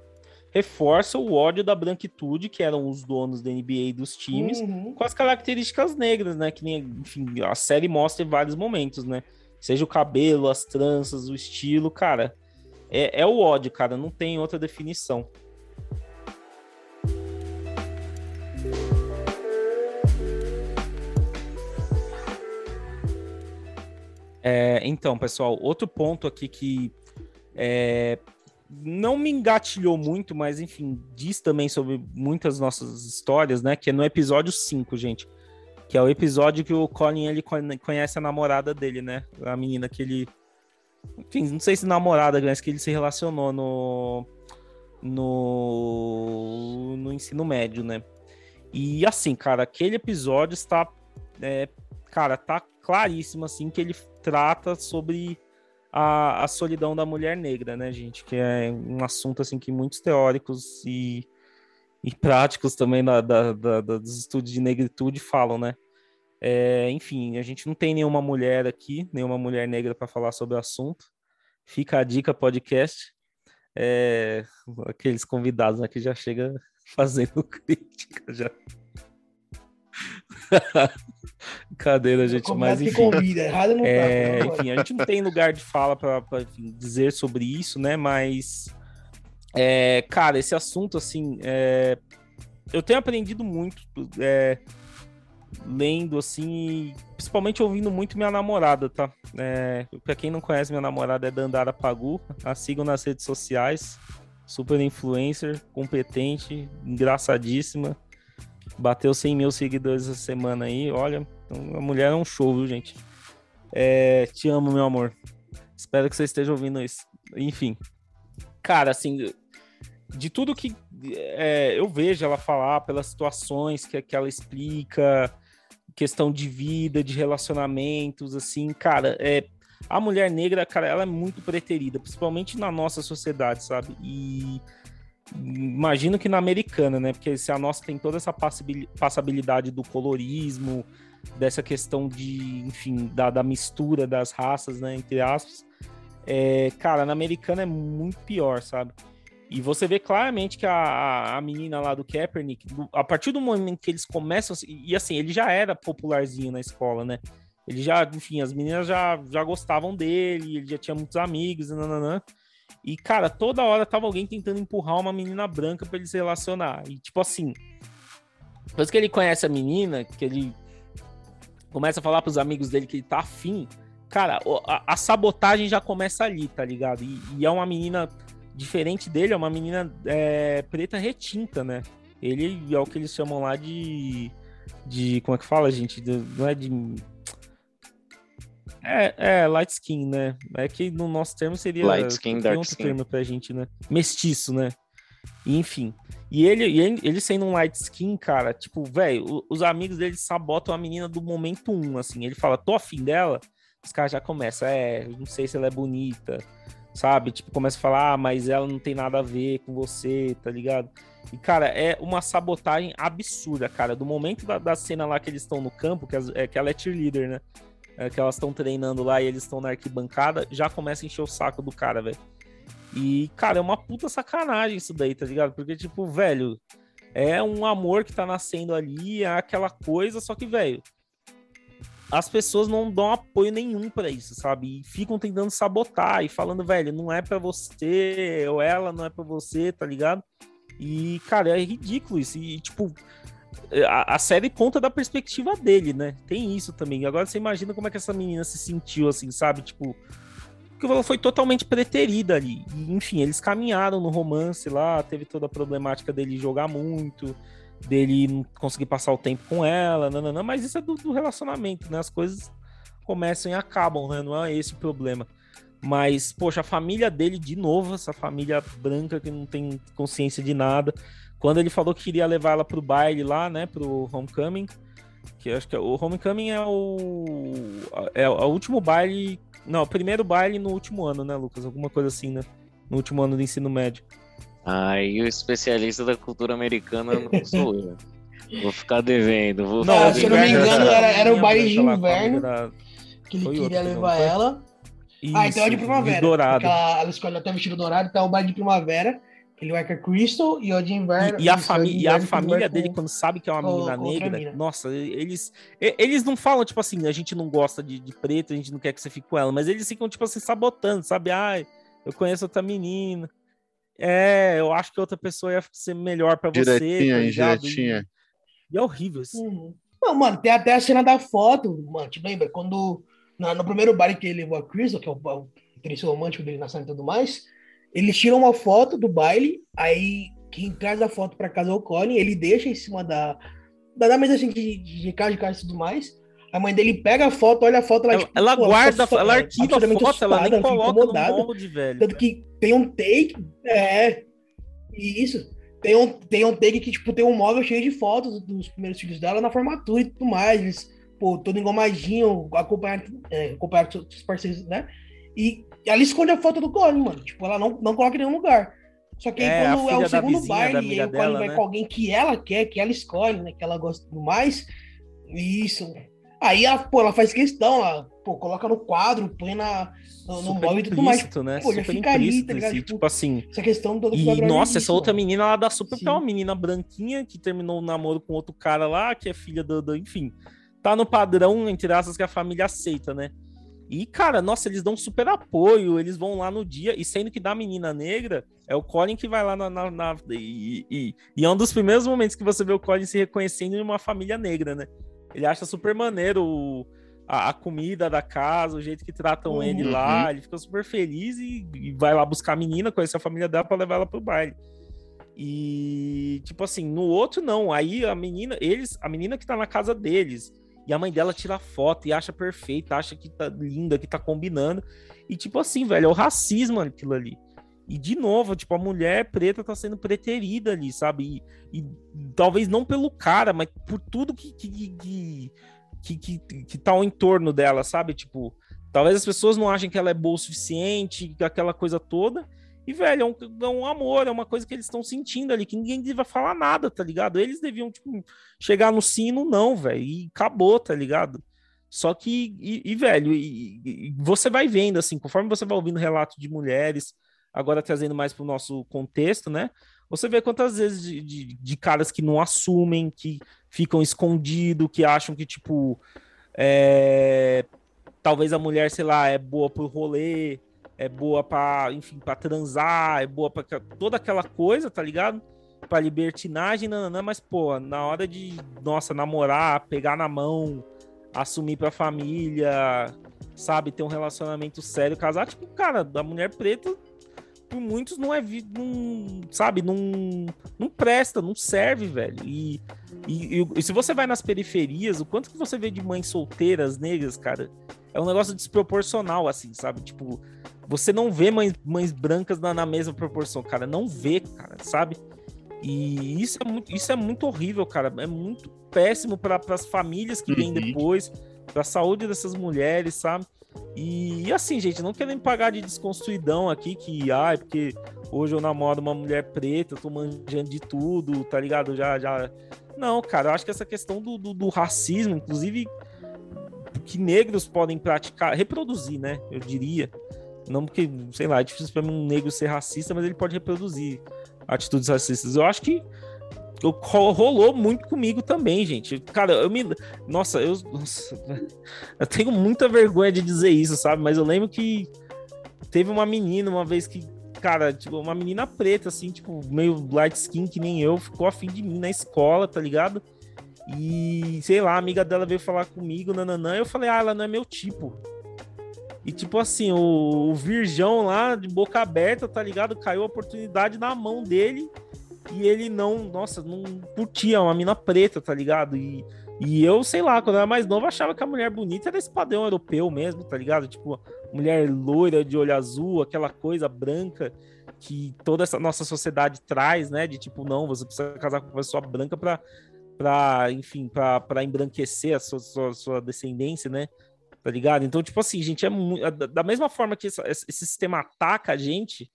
reforça o ódio da branquitude, que eram os donos da NBA e dos times, Uhum. com as características negras, né? Que nem, enfim, a série mostra em vários momentos, né? Seja o cabelo, as tranças, o estilo, cara. É, é o ódio, cara, não tem outra definição. É, então, pessoal, outro ponto aqui que é, não me engatilhou muito, mas enfim, diz também sobre muitas nossas histórias, né? Que é no episódio 5, gente. Que é o episódio que o Colin ele con- conhece a namorada dele, né? A menina que ele. Enfim, não sei se namorada, mas que ele se relacionou no. No, no ensino médio, né? E assim, cara, aquele episódio está. é, cara, tá claríssimo, assim, que ele trata sobre a, a solidão da mulher negra, né, gente? Que é um assunto assim que muitos teóricos e, e práticos também da, da- da- dos estudos de negritude falam, né? É, enfim, a gente não tem nenhuma mulher aqui, nenhuma mulher negra para falar sobre o assunto. Fica a dica podcast. É, aqueles convidados aqui já chega fazendo crítica já. Cadeira, gente, mas que enfim. convida, errado não É, tá. enfim, a gente não tem lugar de fala para dizer sobre isso, né? Mas, é, cara, esse assunto, assim, é, eu tenho aprendido muito é, lendo, assim, e principalmente ouvindo muito minha namorada, tá? É, para quem não conhece, minha namorada é Dandara Pagu, a sigam nas redes sociais, super influencer, competente, engraçadíssima. Bateu 100 mil seguidores essa semana aí, olha, a mulher é um show, viu, gente? É, te amo, meu amor. Espero que você esteja ouvindo isso. Enfim. Cara, assim, de tudo que é, eu vejo ela falar, pelas situações que, que ela explica, questão de vida, de relacionamentos, assim, cara, é, a mulher negra, cara, ela é muito preterida, principalmente na nossa sociedade, sabe? E imagino que na americana, né? Porque se a nossa tem toda essa passabil- passabilidade do colorismo, dessa questão de, enfim, da, da mistura das raças, né, entre aspas, é, cara, na americana é muito pior, sabe? E você vê claramente que a, a, menina lá do Kaepernick, a partir do momento que eles começam, e assim, ele já era popularzinho na escola, né? Ele já, enfim, as meninas já, já gostavam dele, ele já tinha muitos amigos, nananã. E, cara, toda hora tava alguém tentando empurrar uma menina branca pra ele se relacionar. E, tipo assim, depois que ele conhece a menina, que ele começa a falar pros amigos dele que ele tá afim, cara, a, a sabotagem já começa ali, tá ligado? E, e é uma menina diferente dele, é uma menina é, preta retinta, né? Ele é o que eles chamam lá de. de como é que fala, gente? De- não é de. É, é, light skin, né? É que no nosso termo seria. Light skin, dark outro skin. termo pra gente, né? Mestiço, né? Enfim. E ele, e ele, ele sendo um light skin, cara, tipo, velho, os amigos dele sabotam a menina do momento um, assim. Ele fala, tô afim dela. Os caras já começam, é, não sei se ela é bonita, sabe? Tipo, começa a falar, ah, mas ela não tem nada a ver com você, tá ligado? E, cara, é uma sabotagem absurda, cara. Do momento da, da cena lá que eles estão no campo, que, as- é, que ela é cheerleader, né? É, que elas estão treinando lá e eles estão na arquibancada, já começa a encher o saco do cara, velho. E, cara, é uma puta sacanagem isso daí, tá ligado? Porque, tipo, velho, é um amor que tá nascendo ali, é aquela coisa, só que, velho, as pessoas não dão apoio nenhum pra isso, sabe? E ficam tentando sabotar e falando, velho, não é pra você, ou ela não é pra você, tá ligado? E, cara, é ridículo isso. E, tipo, a, série conta da perspectiva dele, né? Tem isso também. Agora você imagina como é que essa menina se sentiu, assim, sabe? Tipo, porque ela foi totalmente preterida ali. E, enfim, eles caminharam no romance lá, teve toda a problemática dele jogar muito, dele não conseguir passar o tempo com ela, nananã, mas isso é do, do relacionamento, né? As coisas começam e acabam, né? Não é esse o problema. Mas, poxa, a família dele, de novo, essa família branca que não tem consciência de nada. Quando ele falou que queria levar ela pro baile lá, né? Pro Homecoming, que eu acho que é- o Homecoming é o. É o último baile Não, primeiro baile no último ano, né, Lucas? Alguma coisa assim, né? No último ano do ensino médio. Aí o especialista da cultura americana não sou eu. Vou ficar devendo. Vou Não, ficar se eu não me engano, era- era o baile de inverno. Que ele Foi queria outro, levar ela. ah, então é de Isso, primavera. Dourado. Ela, ela escolhe até vestido dourado, então é o baile de primavera. Ele vai com a Crystal e o de inverno. E, e a, fami e a família dele, com- quando sabe que é uma menina negra, mina. nossa, eles, eles não falam, tipo assim, a gente não gosta de, de preto, a gente não quer que você fique com ela, mas eles ficam, tipo assim, sabotando, sabe? Ai, eu conheço outra menina. É, eu acho que outra pessoa ia ser melhor pra você. Direitinha, tá ligado? direitinha. E, e é horrível isso. Uhum. Não, mano, tem até a cena da foto, mano, te lembra? Quando, na- no primeiro baile que ele levou a Crystal, que é o, o interesse romântico dele na cena e tudo mais, eles tiram uma foto do baile, aí quem traz a foto pra casa é o Colin, ele deixa em cima da, da, mesa assim, de, de, de casa de casa e tudo mais, a mãe dele pega a foto, olha a foto, ela, Ela, tipo, ela guarda, ela é, arquiva a foto, ela nem coloca no incomodada. molde, velho. Tanto que tem um take, é, isso, tem um, tem um take que, tipo, tem um móvel cheio de fotos dos primeiros filhos dela na formatura e tudo mais, eles, pô, todo engomadinho, acompanhado, é, acompanhado com seus parceiros, né, e ela esconde a foto do Colin, mano, tipo, ela não, não coloca em nenhum lugar. Só que aí É, quando é o segundo baile, e o Colin vai né? com alguém que ela quer, que ela escolhe, né, que ela gosta do mais, isso. Aí ela, pô, ela faz questão, ela, pô, coloca no quadro, põe na, no, no móvel e tudo mais. né? Pô, já Super fica ali, tá ligado? esse, Tipo, tipo assim, Essa questão toda que E, nossa, essa outra mano. menina, ela dá super pra Sim. uma menina branquinha que terminou o namoro com outro cara lá, que é filha do, do- enfim. Tá no padrão, entre aspas, que a família aceita, né? E, cara, nossa, eles dão super apoio, eles vão lá no dia, e sendo que da menina negra, é o Colin que vai lá na. na- na- e, e- e é um dos primeiros momentos que você vê o Colin se reconhecendo em uma família negra, né? Ele acha super maneiro o- a, a comida da casa, o jeito que tratam Uhum. ele lá, ele fica super feliz e, e vai lá buscar a menina, conhecer a família dela pra levar ela pro baile. E, tipo assim, no outro não. Aí a menina, eles, a menina que tá na casa deles, e a mãe dela tira foto e acha perfeita, acha que tá linda, que tá combinando. E, tipo assim, velho, é o racismo aquilo ali. E, de novo, tipo, a mulher preta tá sendo preterida ali, sabe? E, e talvez não pelo cara, mas por tudo que, que, que, que, que, que tá ao entorno dela, sabe? Tipo, talvez as pessoas não achem que ela é boa o suficiente, aquela coisa toda. E, velho, é um, é um amor, é uma coisa que eles estão sentindo ali, que ninguém devia falar nada, tá ligado? Eles deviam, tipo, chegar no sino, não, velho, e acabou, tá ligado? Só que, e, e, velho, e, e você vai vendo, assim, conforme você vai ouvindo relatos de mulheres, agora trazendo mais pro nosso contexto, né? Você vê quantas vezes de, de, de caras que não assumem, que ficam escondidos, que acham que, tipo, é, talvez a mulher, sei lá, é boa pro rolê, é boa pra, enfim, pra transar, é boa pra toda aquela coisa, tá ligado? Pra libertinagem, nananã, mas, pô, na hora de, nossa, namorar, pegar na mão, assumir pra família, sabe, ter um relacionamento sério, casar, tipo, cara, da mulher preta, por muitos não é, não, sabe, não, não presta, não serve, velho. E, e, e- e se você vai nas periferias, o quanto que você vê de mães solteiras negras, cara, é um negócio desproporcional, assim, sabe? Tipo, você não vê mães, mães brancas na, na mesma proporção, cara. Não vê, cara, sabe? E isso é muito, isso é muito horrível, cara. É muito péssimo para as famílias que vêm Uhum. depois, para a saúde dessas mulheres, sabe? E, assim, gente, não querendo pagar de desconstruidão aqui, que, ai, porque hoje eu namoro uma mulher preta, eu tô manjando de tudo, tá ligado? Já, já. Não, cara, eu acho que essa questão do, do, do racismo, inclusive, que negros podem praticar, reproduzir, né? Eu diria. Não porque, sei lá, é difícil mim um negro ser racista, mas ele pode reproduzir atitudes racistas. Eu acho que rolou muito comigo também, gente. Cara, eu me. Nossa, eu. nossa, eu tenho muita vergonha de dizer isso, sabe? Mas eu lembro que teve uma menina uma vez que, cara, tipo, uma menina preta, assim, tipo, meio light skin que nem eu, ficou afim de mim na escola, tá ligado? E, sei lá, a amiga dela veio falar comigo, nananã, eu falei, ah, ela não é meu tipo. E, tipo assim, o, o virgão lá, de boca aberta, tá ligado? Caiu a oportunidade na mão dele e ele não, nossa, não curtia uma mina preta, tá ligado? E, e eu, sei lá, quando eu era mais novo, achava que a mulher bonita era esse padrão europeu mesmo, tá ligado? Tipo, mulher loira de olho azul, aquela coisa branca que toda essa nossa sociedade traz, né? De tipo, não, você precisa casar com uma pessoa branca pra, pra enfim, pra, pra embranquecer a sua, sua, sua descendência, né? Tá ligado? Então, tipo assim, gente, é muito. Da mesma forma que esse sistema ataca a gente,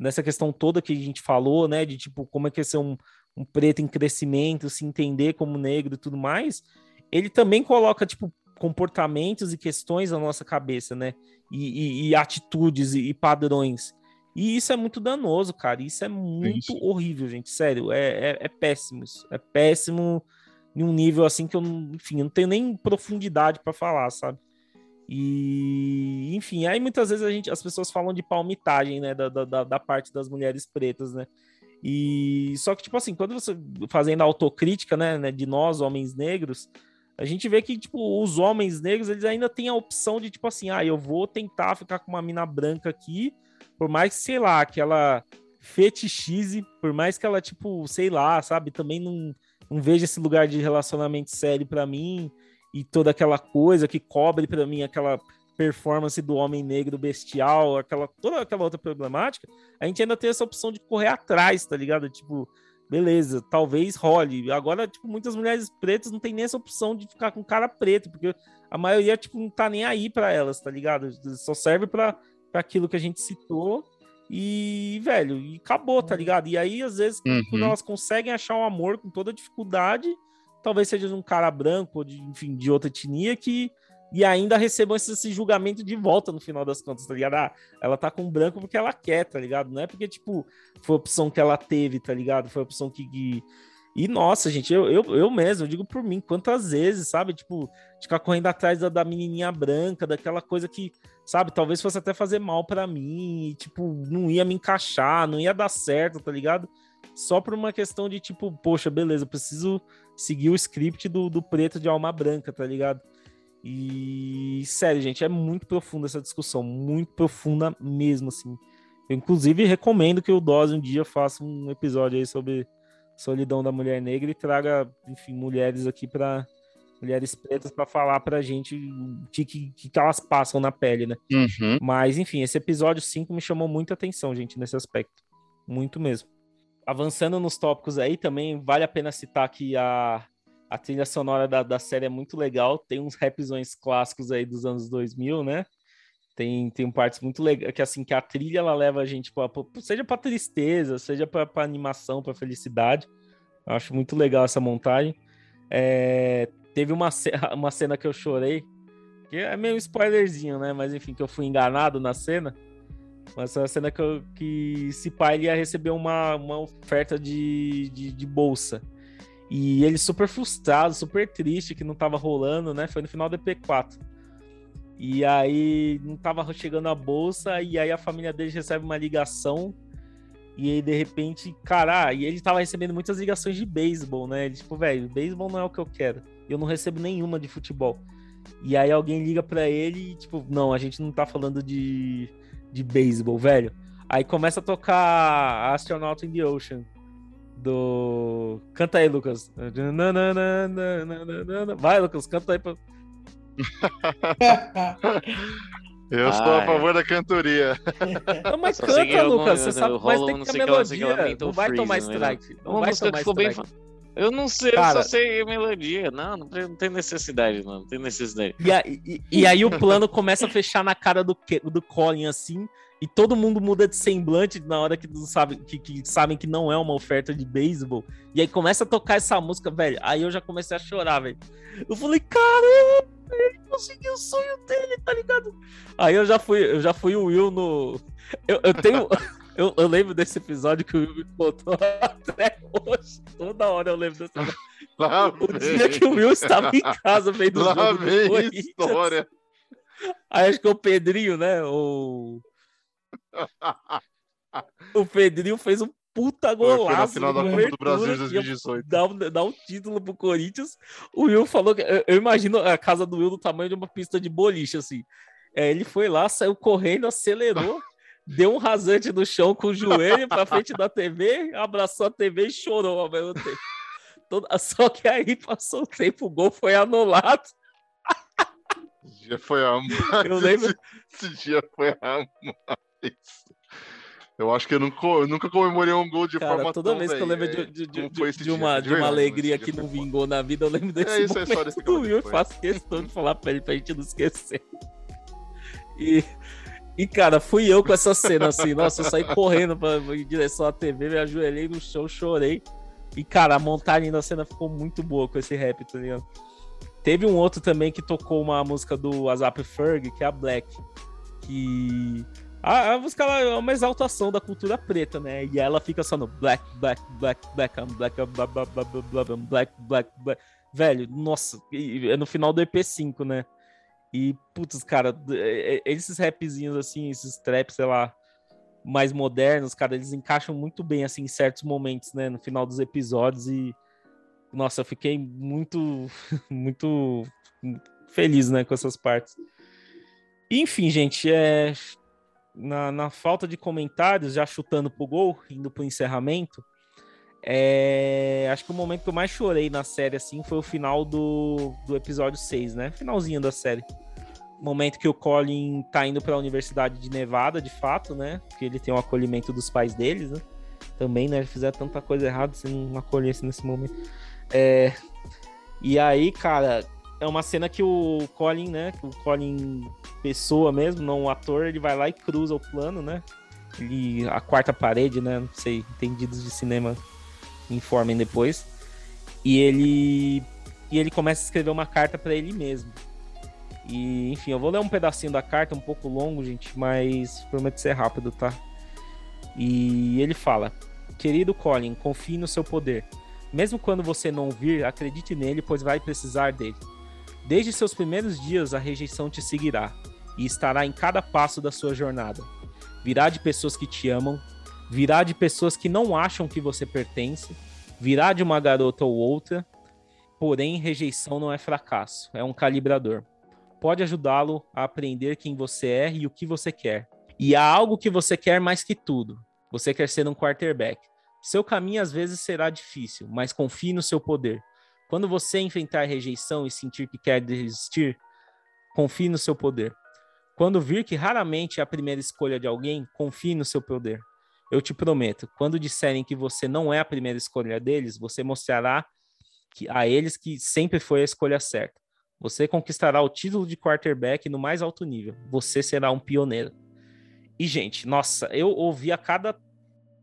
nessa questão toda que a gente falou, né? De tipo, como é que é ser um, um preto em crescimento, se entender como negro e tudo mais, ele também coloca, tipo, comportamentos e questões na nossa cabeça, né? E, e, e atitudes e, e, padrões. E isso é muito danoso, cara. Isso é muito isso. horrível, gente. Sério, é, é, é, péssimo isso. É péssimo em um nível assim que eu, enfim, eu não tenho nem profundidade para falar, sabe? E, enfim, aí muitas vezes a gente, as pessoas falam de palmitagem, né, da, da, da parte das mulheres pretas, né? E só que, tipo assim, quando você fazendo autocrítica, né, né, de nós, homens negros, a gente vê que, tipo, os homens negros, eles ainda têm a opção de, tipo assim, ah, eu vou tentar ficar com uma mina branca aqui, por mais sei lá, que ela fetichize, por mais que ela, tipo, sei lá, sabe, também não, não veja esse lugar de relacionamento sério para mim e toda aquela coisa que cobre para mim aquela performance do homem negro bestial, aquela toda aquela outra problemática, a gente ainda tem essa opção de correr atrás, tá ligado? Tipo, beleza, talvez role. Agora, tipo, muitas mulheres pretas não tem nem essa opção de ficar com cara preto, porque a maioria, tipo, não tá nem aí para elas, tá ligado? Só serve para aquilo que a gente citou e, velho, e acabou, tá ligado? E aí, às vezes, uhum. quando elas conseguem achar um amor com toda dificuldade, talvez seja de um cara branco, ou de, enfim, de outra etnia que e ainda recebam esse, esse, julgamento de volta no final das contas, tá ligado? Ah, ela tá com branco porque ela quer, tá ligado? Não é porque, tipo, foi a opção que ela teve, tá ligado? Foi a opção que. que... E nossa, gente, eu, eu, eu mesmo, eu digo por mim, quantas vezes, sabe? Tipo, ficar correndo atrás da, da menininha branca, daquela coisa que, sabe, talvez fosse até fazer mal para mim, e, tipo, não ia me encaixar, não ia dar certo, tá ligado? Só por uma questão de, tipo, poxa, beleza, preciso seguir o script do, do preto de alma branca, tá ligado? E sério, gente, é muito profunda essa discussão, muito profunda mesmo, assim. Eu, inclusive, recomendo que o Dose um dia faça um episódio aí sobre solidão da mulher negra e traga, enfim, mulheres aqui para mulheres pretas para falar pra gente o que, que, que, elas passam na pele, né? Uhum. Mas, enfim, esse episódio 5 me chamou muita atenção, gente, nesse aspecto. Muito mesmo. Avançando nos tópicos aí, também vale a pena citar aqui a a trilha sonora da, da série é muito legal. Tem uns rapzões clássicos aí dos anos 2000, né? Tem, tem partes muito legais, que assim, que a trilha ela leva a gente, pra, seja para tristeza, seja para animação, para felicidade. Eu acho muito legal essa montagem. É, teve uma, uma cena que eu chorei, que é meio spoilerzinho, né? Mas enfim, que eu fui enganado na cena. Mas é uma cena que, que esse pai ia receber uma, uma oferta de, de, de bolsa. E ele super frustrado, super triste que não tava rolando, né? Foi no final do EP4. E aí não tava chegando a bolsa, e aí a família dele recebe uma ligação. E aí, de repente, cara, e ele tava recebendo muitas ligações de beisebol, né? Ele, tipo, velho, beisebol não é o que eu quero. Eu não recebo nenhuma de futebol. E aí alguém liga para ele e, tipo, não, a gente não tá falando de, de beisebol, velho. Aí começa a tocar Astronaut in the Ocean do. Canta aí, Lucas. Vai, Lucas, canta aí. Pra... Eu estou a favor da cantoria. Não, mas Só canta, Lucas. Você sabe, mas tem que ter melodia. Não vai tomar strike. Não vai tomar strike. Eu não sei, Cara, eu só sei melodia. Não, não, tem necessidade, não. Não tem necessidade. E, e, e, aí o plano começa a fechar na cara do, do Colin assim e todo mundo muda de semblante na hora que, sabe, que, que sabem que não é uma oferta de beisebol. E aí começa a tocar essa música, velho. Aí eu já comecei a chorar, velho. Eu falei, caramba, ele conseguiu o sonho dele, tá ligado? Aí eu já fui, eu já fui o Will no. Eu, eu tenho. Eu, eu, lembro desse episódio que o Will me contou até hoje. Toda hora eu lembro desse episódio. Lá o vem. dia que o Will estava em casa vendo Lá jogo vem história. Aí acho que é o Pedrinho, né? O o Pedrinho fez um puta golaço. Na final da Copa do Brasil de 2018. Dá um, dá um título pro Corinthians. O Will falou que. Eu, eu, imagino a casa do Will do tamanho de uma pista de boliche, assim. É, ele foi lá, saiu correndo, acelerou, deu um rasante no chão com o joelho pra frente da TV, abraçou a TV e chorou ao mesmo tempo. Só que aí passou o tempo, o gol foi anulado. Esse dia foi amado. Eu lembro. Esse, esse dia foi amado isso. Eu acho que eu nunca, eu nunca comemorei um gol de Cara, forma toda tão, vez que eu lembro é, de, de, de, de dia, uma, de de uma alegria que não vingou na vida, eu lembro desse É isso, é só momento desse do Will. Faço questão de falar pra ele pra gente não esquecer. E, e, cara, fui eu com essa cena assim. Nossa, eu saí correndo pra, em direção à TV, me ajoelhei no chão, chorei. E, cara, a montagem da cena ficou muito boa com esse rap, tá ligado? Teve um outro também que tocou uma música do Azap Ferg, que é a Black. Que. A, a música é uma exaltação da cultura preta, né? E ela fica só no black, black, black, black, I'm black, I'm blah, I'm black, black, black. Velho, nossa, e- é no final do EP5, né? E, putz, cara, é- é- esses rapzinhos assim, esses traps, sei lá, mais modernos, cara, eles encaixam muito bem, assim, em certos momentos, né? No final dos episódios e. Nossa, eu fiquei muito, muito feliz, né, com essas partes. Enfim, gente, é, na, na falta de comentários, já chutando pro gol, indo pro encerramento, é, acho que o momento que eu mais chorei na série, assim, foi o final do, do episódio 6, né? Finalzinho da série. Momento que o Colin tá indo pra Universidade de Nevada, de fato, né? Que ele tem o acolhimento dos pais deles, né? Também, né? Fizeram tanta coisa errada se não acolhesse nesse momento. É, e aí, cara, é uma cena que o Colin, né? O Colin pessoa mesmo, não o ator, ele vai lá e cruza o plano, né? Ele, a quarta parede, né? Não sei, entendidos de cinema informem depois. E ele e ele começa a escrever uma carta para ele mesmo. E, enfim, eu vou ler um pedacinho da carta, um pouco longo, gente, mas prometo ser rápido, tá? E ele fala: Querido Colin, confie no seu poder. Mesmo quando você não vir, acredite nele, pois vai precisar dele. Desde seus primeiros dias, a rejeição te seguirá e estará em cada passo da sua jornada. Virá de pessoas que te amam, virá de pessoas que não acham que você pertence, virá de uma garota ou outra, porém, rejeição não é fracasso, é um calibrador. Pode ajudá-lo a aprender quem você é e o que você quer. E há algo que você quer mais que tudo. Você quer ser um quarterback. Seu caminho às vezes será difícil, mas confie no seu poder. Quando você enfrentar rejeição e sentir que quer desistir, confie no seu poder. Quando vir que raramente é a primeira escolha de alguém, confie no seu poder. Eu te prometo, quando disserem que você não é a primeira escolha deles, você mostrará que, a eles que sempre foi a escolha certa. Você conquistará o título de quarterback no mais alto nível. Você será um pioneiro. E, gente, nossa, eu ouvi a cada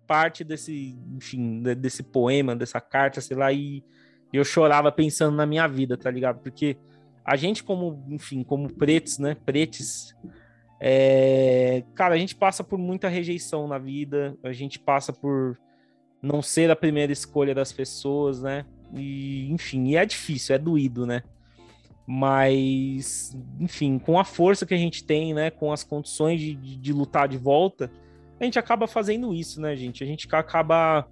parte desse, enfim, de- desse poema, dessa carta, sei lá, e eu chorava pensando na minha vida, tá ligado? Porque a gente, como, enfim, como pretos, né? Pretes, é, cara, a gente passa por muita rejeição na vida, a gente passa por não ser a primeira escolha das pessoas, né? E, enfim, e é difícil, é doído, né? Mas, enfim, com a força que a gente tem, né? Com as condições de, de, de lutar de volta, a gente acaba fazendo isso, né, gente? A gente acaba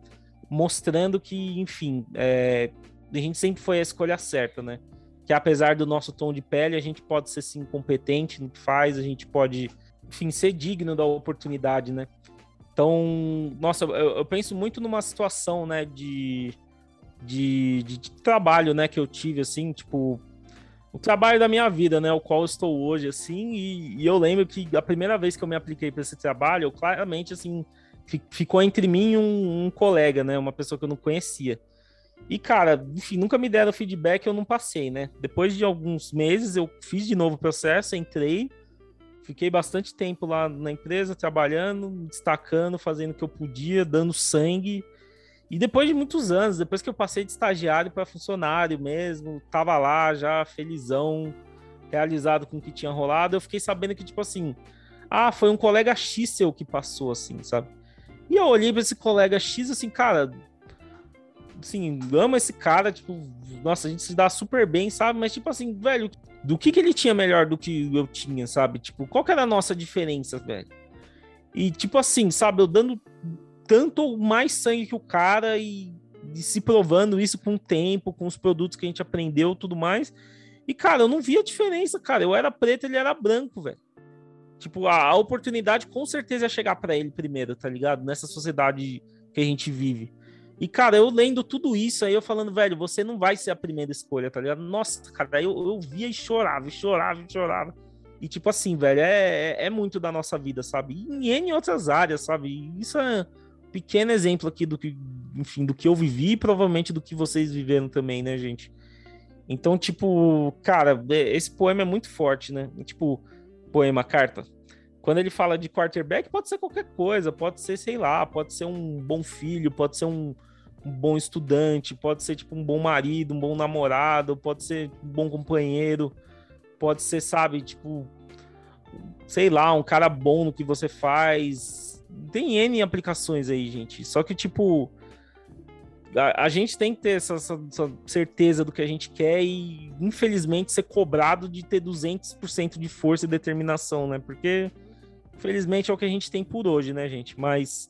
mostrando que, enfim, é, a gente sempre foi a escolha certa, né? Que apesar do nosso tom de pele, a gente pode ser sim competente no que faz, a gente pode, enfim, ser digno da oportunidade, né? Então, nossa, eu, eu penso muito numa situação, né, de, de, de, de trabalho, né, que eu tive, assim, tipo, o trabalho da minha vida, né, o qual estou hoje, assim, e, e eu lembro que a primeira vez que eu me apliquei para esse trabalho, eu claramente, assim, fi- ficou entre mim e um, um colega, né, uma pessoa que eu não conhecia. E, cara, enfim, nunca me deram feedback, eu não passei, né? Depois de alguns meses, eu fiz de novo o processo, entrei, fiquei bastante tempo lá na empresa, trabalhando, destacando, fazendo o que eu podia, dando sangue. E depois de muitos anos, depois que eu passei de estagiário para funcionário mesmo, tava lá já felizão, realizado com o que tinha rolado, eu fiquei sabendo que, tipo assim, ah, foi um colega X seu que passou, assim, sabe? E eu olhei pra esse colega X, assim, cara, assim, amo esse cara, tipo, nossa, a gente se dá super bem, sabe? Mas, tipo assim, velho, do que que ele tinha melhor do que eu tinha, sabe? Tipo, qual que era a nossa diferença, velho? E, tipo assim, sabe, eu dando tanto mais sangue que o cara e, e se provando isso com o tempo, com os produtos que a gente aprendeu tudo mais. E, cara, eu não via diferença, cara. Eu era preto, ele era branco, velho. Tipo, a, a oportunidade com certeza ia chegar para ele primeiro, tá ligado? Nessa sociedade que a gente vive. E, cara, eu lendo tudo isso aí, eu falando, velho, você não vai ser a primeira escolha, tá ligado? Nossa, cara, eu, eu via e chorava, e chorava, e chorava. E, tipo assim, velho, é, é, é muito da nossa vida, sabe? E em outras áreas, sabe? Isso é um pequeno exemplo aqui do que, enfim, do que eu vivi e provavelmente do que vocês viveram também, né, gente? Então, tipo, cara, é, esse poema é muito forte, né? Tipo, poema, carta. Quando ele fala de quarterback, pode ser qualquer coisa, pode ser, sei lá, pode ser um bom filho, pode ser um, um bom estudante, pode ser, tipo, um bom marido, um bom namorado, pode ser um bom companheiro, pode ser, sabe, tipo, sei lá, um cara bom no que você faz. Tem N aplicações aí, gente. Só que, tipo, a, a gente tem que ter essa, essa, essa, certeza do que a gente quer e, infelizmente, ser cobrado de ter 200% de força e determinação, né? Porque, infelizmente, é o que a gente tem por hoje, né, gente? Mas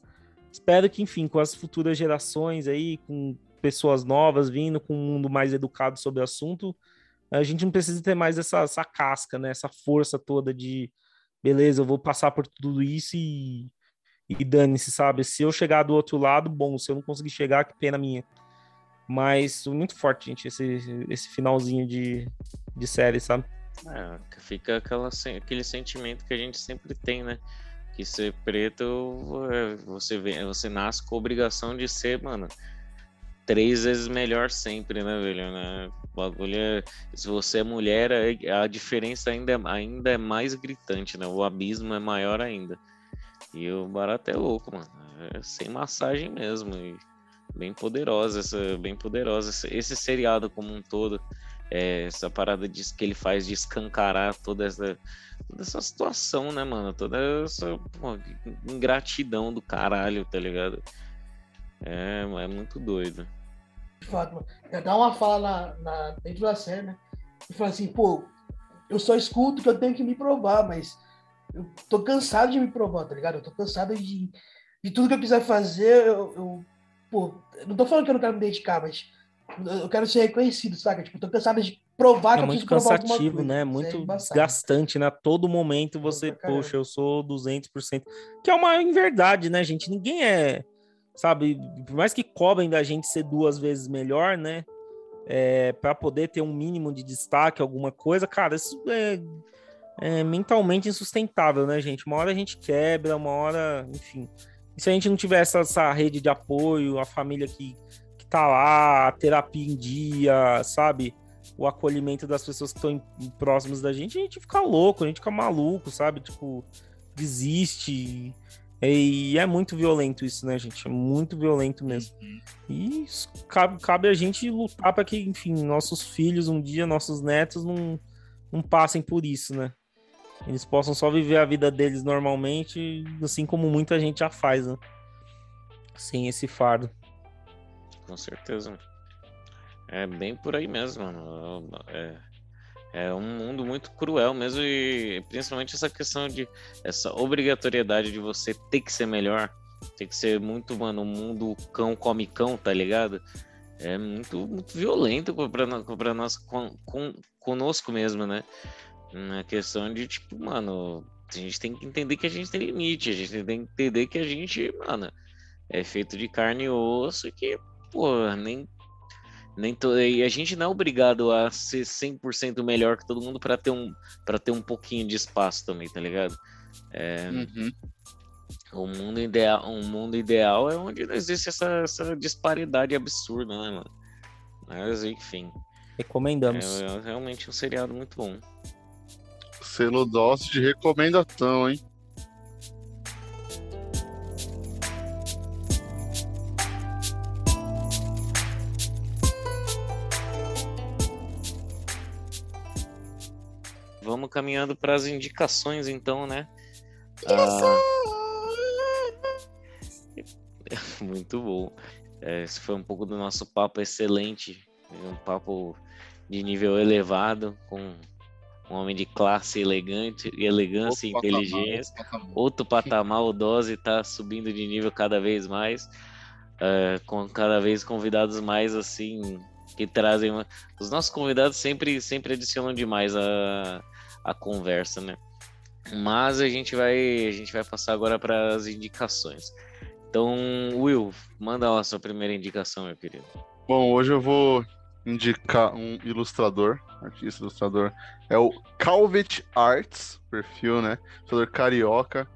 espero que, enfim, com as futuras gerações aí, com pessoas novas vindo, com um mundo mais educado sobre o assunto, a gente não precisa ter mais essa, essa casca, né? Essa força toda de beleza, eu vou passar por tudo isso e, e dane-se, sabe? Se eu chegar do outro lado, bom, se eu não conseguir chegar, que pena minha. Mas muito forte, gente, esse, esse finalzinho de, de série, sabe? É, fica aquela, aquele sentimento que a gente sempre tem, né? Que ser preto, é, você, você nasce com a obrigação de ser, mano, três vezes melhor sempre, né, velho? Né? O bagulho é, se você é mulher, a diferença ainda é, ainda é mais gritante, né? O abismo é maior ainda. E o barato é louco, mano. É sem massagem mesmo. E bem poderosa, essa, bem poderosa. Esse seriado como um todo, é, essa parada diz que ele faz de escancarar toda essa, toda essa situação, né, mano? Toda essa pô, ingratidão do caralho, tá ligado? É, é muito doido. De fato, mano. Dá uma fala na, na, dentro da série, né? E fala assim, pô, eu só escuto que eu tenho que me provar, mas eu tô cansado de me provar, tá ligado? Eu tô cansado de, de tudo que eu quiser fazer, eu, eu pô, não tô falando que eu não quero me dedicar, mas eu quero ser reconhecido, saca? Tipo, tô cansado de provar é que eu muito cansativo, né? Muito é desgastante, né? Todo momento você, poxa, eu sou 200%. Que é uma inverdade, né, gente? Ninguém é sabe? Por mais que cobrem da gente ser duas vezes melhor, né? É, para poder ter um mínimo de destaque, alguma coisa, cara, isso é, é, mentalmente insustentável, né, gente? Uma hora a gente quebra, uma hora, enfim. E se a gente não tiver essa, essa rede de apoio, a família que, tá lá, a terapia em dia, sabe? O acolhimento das pessoas que estão próximas da gente, a gente fica louco, a gente fica maluco, sabe? Tipo, desiste. E é muito violento isso, né, gente? É muito violento mesmo. E cabe, cabe a gente lutar para que, enfim, nossos filhos um dia, nossos netos não, não passem por isso, né? Eles possam só viver a vida deles normalmente, assim como muita gente já faz, né? Sem esse fardo. Com certeza. É bem por aí mesmo. É, é um mundo muito cruel mesmo e principalmente essa questão de essa obrigatoriedade de você ter que ser melhor, ter que ser muito, mano, um mundo cão come cão, tá ligado? É muito, muito violento para nós com, com, conosco mesmo, né? Na questão de tipo, mano, a gente tem que entender que a gente tem limite, a gente tem que entender que a gente, mano, é feito de carne e osso e que, pô, nem nem to... E a gente não é obrigado a ser 100% melhor que todo mundo para ter, um... ter um pouquinho de espaço também, tá ligado? É... Uhum. O mundo ideal, um mundo ideal é onde não existe essa, essa disparidade absurda, né, mano? Mas enfim. Recomendamos. É, é realmente um seriado muito bom. Selo dose de recomendação, hein? Caminhando para as indicações, então, né? Ah... Muito bom. É, esse foi um pouco do nosso papo excelente, um papo de nível elevado, com um homem de classe elegante, elegância outro e inteligência. Patamar, outro patamar, o Dose está subindo de nível cada vez mais, uh, com cada vez convidados mais assim que trazem uma... os nossos convidados sempre sempre adicionam demais a a conversa, né? Mas a gente vai a gente vai passar agora para as indicações. Então, Will, manda a sua primeira indicação, meu querido. Bom, hoje eu vou indicar um ilustrador, artista ilustrador. É o Calvet Arts, perfil, né? Ilustrador carioca.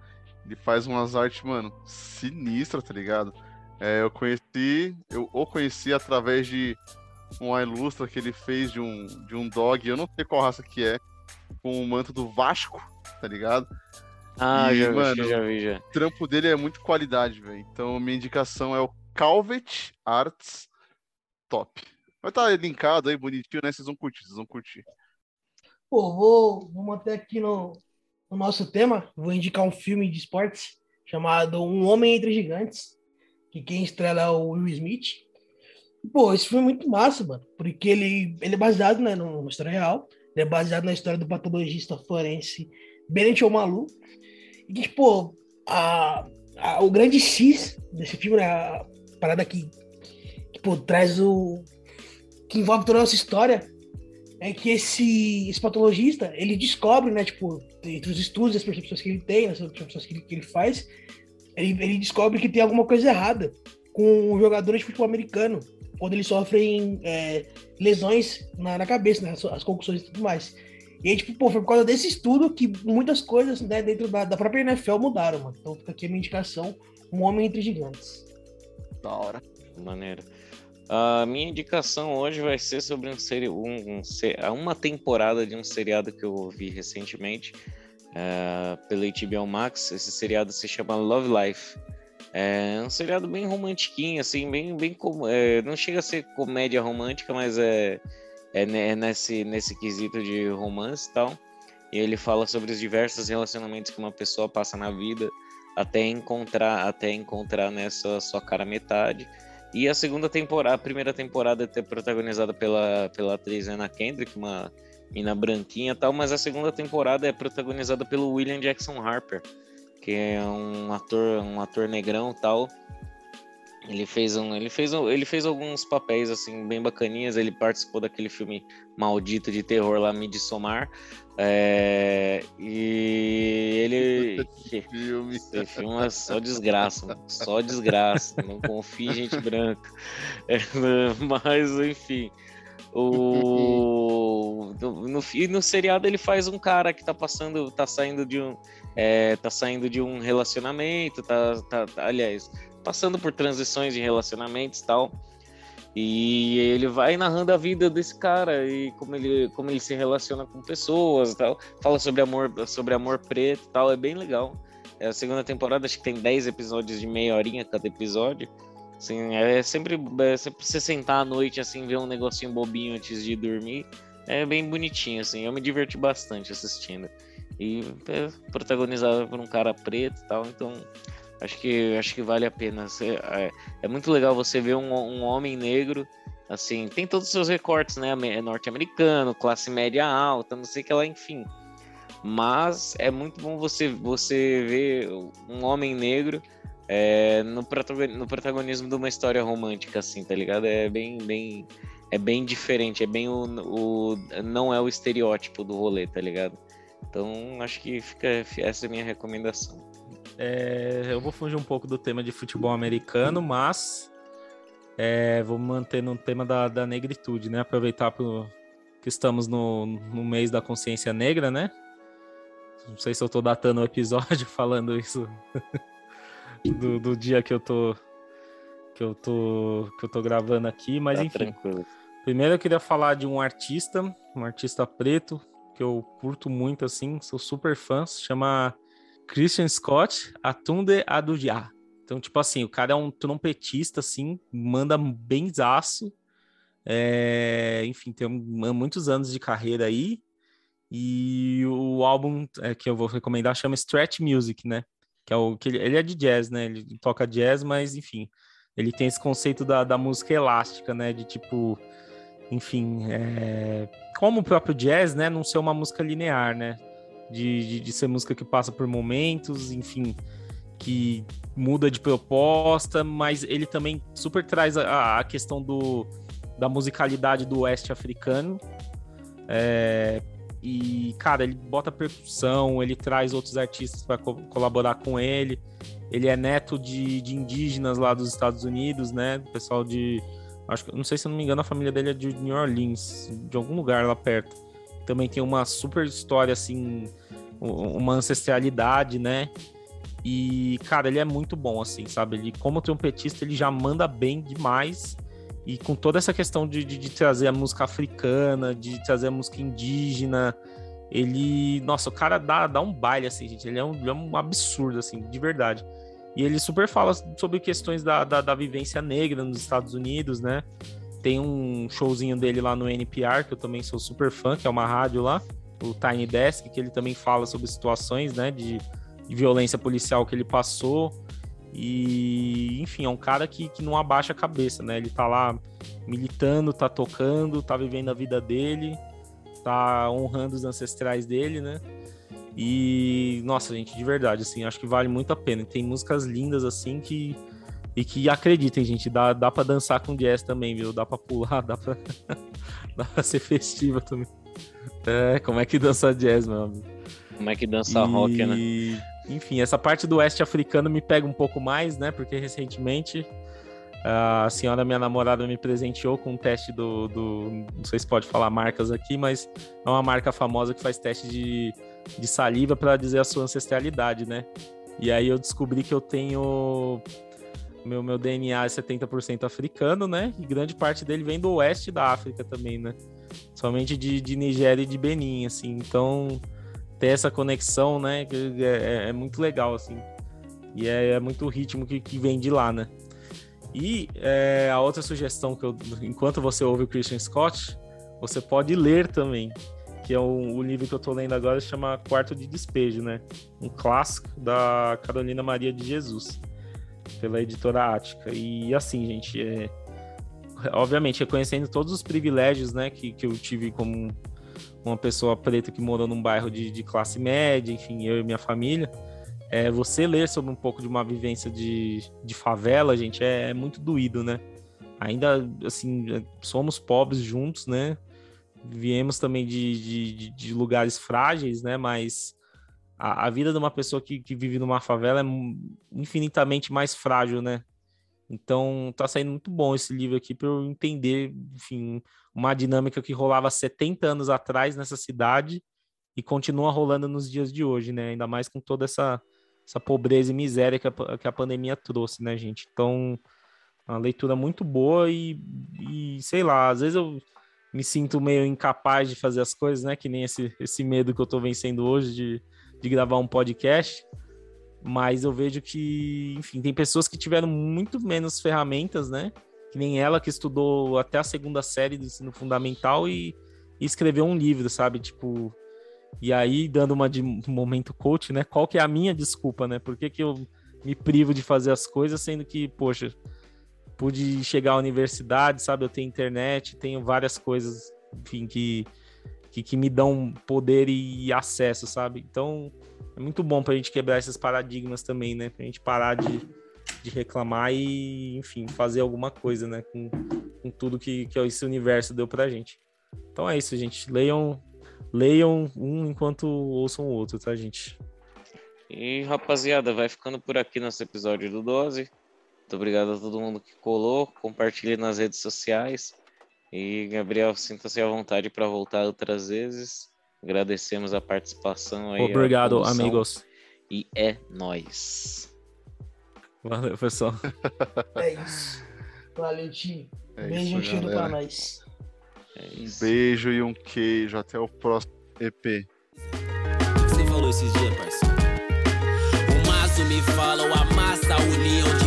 Ele faz umas artes, mano, sinistra, tá ligado? É, eu conheci, eu o conheci através de uma ilustra que ele fez de um, de um dog, eu não sei qual raça que é, com o manto do Vasco, tá ligado? Ah, E, já, mano, vi, já vi, já. O trampo dele é muito qualidade, velho. Então, minha indicação é o Calvet Arts Top. Vai estar linkado aí, bonitinho, né? Vocês vão curtir, vocês vão curtir. Pô, vou, vou manter aqui no, no nosso tema. Vou indicar um filme de esportes chamado Um Homem Entre Gigantes, que quem estrela é o Will Smith. Pô, esse filme é muito massa, mano, porque ele, ele é baseado né, numa história real. Ele é baseado na história do patologista forense Bennett Omalu. E pô, a, a- o grande X desse filme, né, a parada que, que pô, traz o. que envolve toda a nossa história, é que esse, esse patologista, ele descobre, né, tipo, entre os estudos as percepções que ele tem, as percepções que ele, que ele faz, ele, ele descobre que tem alguma coisa errada com os jogadores de futebol americano, quando eles sofrem é, lesões na, na cabeça, né, as, as concussões e tudo mais. E aí, tipo, pô, foi por causa desse estudo que muitas coisas, né, dentro da, da própria NFL mudaram, mano. Então fica aqui a minha indicação, Um Homem Entre Gigantes. Da hora. Maneiro. A minha indicação hoje vai ser sobre um seri um, um se- uma temporada de um seriado que eu vi recentemente eh, pela HBO Max. Esse seriado se chama Love Life. É um seriado bem romantiquinho, assim, bem, bem é, não chega a ser comédia romântica, mas é, é, é nesse, nesse quesito de romance e tal. E ele fala sobre os diversos relacionamentos que uma pessoa passa na vida até encontrar, até encontrar nessa sua cara metade. E a segunda temporada, a primeira temporada é protagonizada pela, pela atriz Anna Kendrick, uma mina branquinha e tal, mas a segunda temporada é protagonizada pelo William Jackson Harper, que é um ator, um ator negrão e tal. Ele fez um, ele fez um, ele fez alguns papéis assim bem bacaninhas, ele participou daquele filme maldito de terror lá Midsommar. É, e ele Filme. esse filme é só desgraça, só desgraça. Não confie em gente branca. É, mas, enfim. O... No, no, e no seriado ele faz um cara que tá passando, tá saindo de um. É, tá saindo de um relacionamento, tá, tá, tá- aliás, passando por transições de relacionamentos e tal. E ele vai narrando a vida desse cara e como ele, como ele se relaciona com pessoas tal. Fala sobre amor, sobre amor preto e tal, é bem legal. É a segunda temporada, acho que tem 10 episódios de meia horinha cada episódio. Assim, é sempre, é sempre você sentar à noite, assim, ver um negocinho bobinho antes de dormir. É bem bonitinho, assim. Eu me diverti bastante assistindo. E é protagonizado por um cara preto e tal, então acho que, acho que vale a pena. É, é muito legal você ver um, um homem negro, assim, tem todos os seus recortes, né? É norte-americano, classe média alta, não sei o que lá, enfim. Mas é muito bom você, você ver um homem negro é, no, no protagonismo de uma história romântica, assim, tá ligado? É bem, bem, é bem diferente, é bem o, o não é o estereótipo do rolê, tá ligado? Então acho que fica essa é a minha recomendação. É, eu vou fugir um pouco do tema de futebol americano, mas é, vou manter no tema da, da negritude, né? Aproveitar pro, que estamos no, no mês da consciência negra, né? Não sei se eu tô datando o episódio falando isso do, do dia que eu tô que eu tô que eu tô gravando aqui, mas tá enfim. tranquilo. Primeiro eu queria falar de um artista, um artista preto, que eu curto muito, assim, sou super fã, se chama Christian Scott Atunde Adudiá. Então, tipo assim, o cara é um trompetista, assim, manda benzaço. É, enfim, tem muitos anos de carreira aí. E o álbum é, que eu vou recomendar chama Stretch Music, né? Que é o que ele, ele é de jazz, né? Ele toca jazz, mas enfim, ele tem esse conceito da, da música elástica, né? De tipo, enfim, é, como o próprio jazz, né? Não ser uma música linear, né? De, de, de ser música que passa por momentos, enfim, que muda de proposta, mas ele também super traz a, a questão do, da musicalidade do oeste africano. É, e, cara, ele bota percussão, ele traz outros artistas para co colaborar com ele. Ele é neto de, de indígenas lá dos Estados Unidos, né? Pessoal de Acho que, não sei se não me engano, a família dele é de New Orleans, de algum lugar lá perto. Também tem uma super história, assim, uma ancestralidade, né? E, cara, ele é muito bom, assim, sabe? Ele, como trompetista, ele já manda bem demais. E com toda essa questão de, de, de trazer a música africana, de trazer a música indígena, ele. Nossa, o cara dá, dá um baile, assim, gente. Ele é um, ele é um absurdo, assim, de verdade. E ele super fala sobre questões da, da, da, vivência negra nos Estados Unidos, né? Tem um showzinho dele lá no NPR, que eu também sou super fã, que é uma rádio lá, o Tiny Desk, que ele também fala sobre situações, né, de, de violência policial que ele passou. E, enfim, é um cara que, que não abaixa a cabeça, né? Ele tá lá militando, tá tocando, tá vivendo a vida dele, tá honrando os ancestrais dele, né? E, nossa, gente, de verdade, assim, acho que vale muito a pena. Tem músicas lindas, assim, que. E que acreditem, gente, dá, dá pra dançar com jazz também, viu? Dá pra pular, dá pra, dá pra ser festiva também. É, como é que dança jazz, meu amigo? Como é que dança e... rock, né? Enfim, essa parte do oeste africano me pega um pouco mais, né? Porque recentemente a senhora, minha namorada, me presenteou com um teste do, do. Não sei se pode falar marcas aqui, mas é uma marca famosa que faz teste de, de saliva para dizer a sua ancestralidade, né? E aí eu descobri que eu tenho. Meu, meu DNA é 70% africano, né? E grande parte dele vem do oeste da África também, né? Somente de, de Nigéria e de Benin, assim. Então, ter essa conexão, né? É, é, é muito legal, assim. E é, é muito ritmo que, que vem de lá, né? E é, a outra sugestão que eu, enquanto você ouve o Christian Scott, você pode ler também, que é o, livro que eu estou lendo agora, chama Quarto de Despejo, né? Um clássico da Carolina Maria de Jesus, pela editora Ática. E assim, gente, é, obviamente, reconhecendo todos os privilégios, né, que, que eu tive como uma pessoa preta que morou num bairro de, de classe média, enfim, eu e minha família, é, você ler sobre um pouco de uma vivência de, de favela, gente, é, é muito doído, né? Ainda, assim, somos pobres juntos, né? Viemos também de, de, de lugares frágeis, né? Mas a, a, vida de uma pessoa que, que vive numa favela é infinitamente mais frágil, né? Então, tá saindo muito bom esse livro aqui para eu entender, enfim, uma dinâmica que rolava 70 anos atrás nessa cidade e continua rolando nos dias de hoje, né? Ainda mais com toda essa essa pobreza e miséria que a, que a pandemia trouxe, né, gente? Então, uma leitura muito boa e, e, sei lá, às vezes eu me sinto meio incapaz de fazer as coisas, né? Que nem esse, esse medo que eu tô vencendo hoje de, de gravar um podcast. Mas eu vejo que, enfim, tem pessoas que tiveram muito menos ferramentas, né? Que nem ela que estudou até a segunda série do ensino fundamental e, e escreveu um livro, sabe? Tipo, e aí, dando uma de momento coach, né? Qual que é a minha desculpa, né? Por que, que eu me privo de fazer as coisas, sendo que, poxa, pude chegar à universidade, sabe? Eu tenho internet, tenho várias coisas, enfim, que, que, que me dão poder e acesso, sabe? Então, é muito bom pra gente quebrar esses paradigmas também, né? Pra gente parar de, de reclamar e, enfim, fazer alguma coisa, né? Com, com tudo que, que esse universo deu pra gente. Então é isso, gente. Leiam leiam um enquanto ouçam o outro, tá, gente? E rapaziada, vai ficando por aqui nosso episódio do Dose. Muito obrigado a todo mundo que colou, compartilhe nas redes sociais. E Gabriel, sinta-se à vontade para voltar outras vezes. Agradecemos a participação aí. Obrigado, amigos. E é nós. Valeu, pessoal. É isso. Valeu, time. É Beijo pra nós. É um beijo e um queijo. Até o próximo EP. Você falou esses dias, parceiro. O maço me fala, o amassa, a união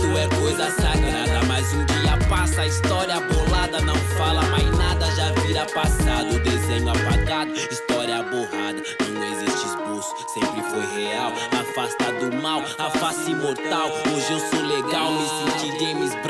preto é coisa sagrada. Mas um dia passa, a história bolada não fala mais nada, já vira passado. Desenho apagado, história borrada. Não existe esboço, sempre foi real. Afasta do mal, a face mortal. Hoje eu sou legal, me senti James Brown.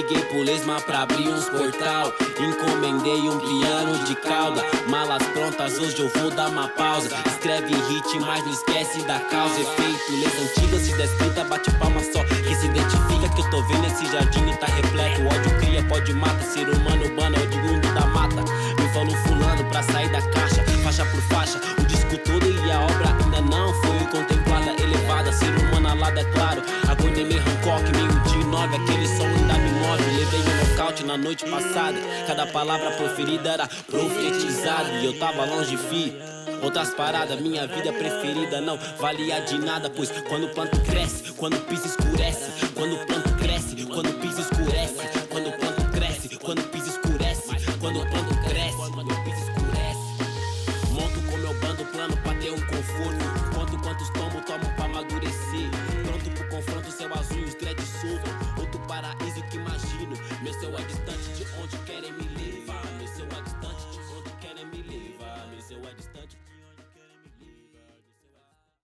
Liguei pro Lesma pra abrir uns portal. Encomendei um piano de cauda. Malas prontas, hoje eu vou dar uma pausa. Escreve hit, mas não esquece da causa. Efeito, leis antigas, se descrita, bate palma só. Que se identifica que eu tô vendo esse jardim e tá repleto. O ódio cria, pode mata. Ser humano, bana, é mundo da mata. Me falou fulano pra sair da caixa, faixa por faixa. O disco todo e a obra ainda não foi contemplada, elevada. Ser humano alado, é claro. Agonei meio Hancock, meio de nove. Aquele som ainda me move. Levei o local nocaute na noite passada. Cada palavra proferida era profetizada. E eu tava longe, fi. Outras paradas, minha vida preferida não valia de nada. Pois quando o planto cresce, quando o piso escurece. Quando o planto cresce, quando o piso escurece.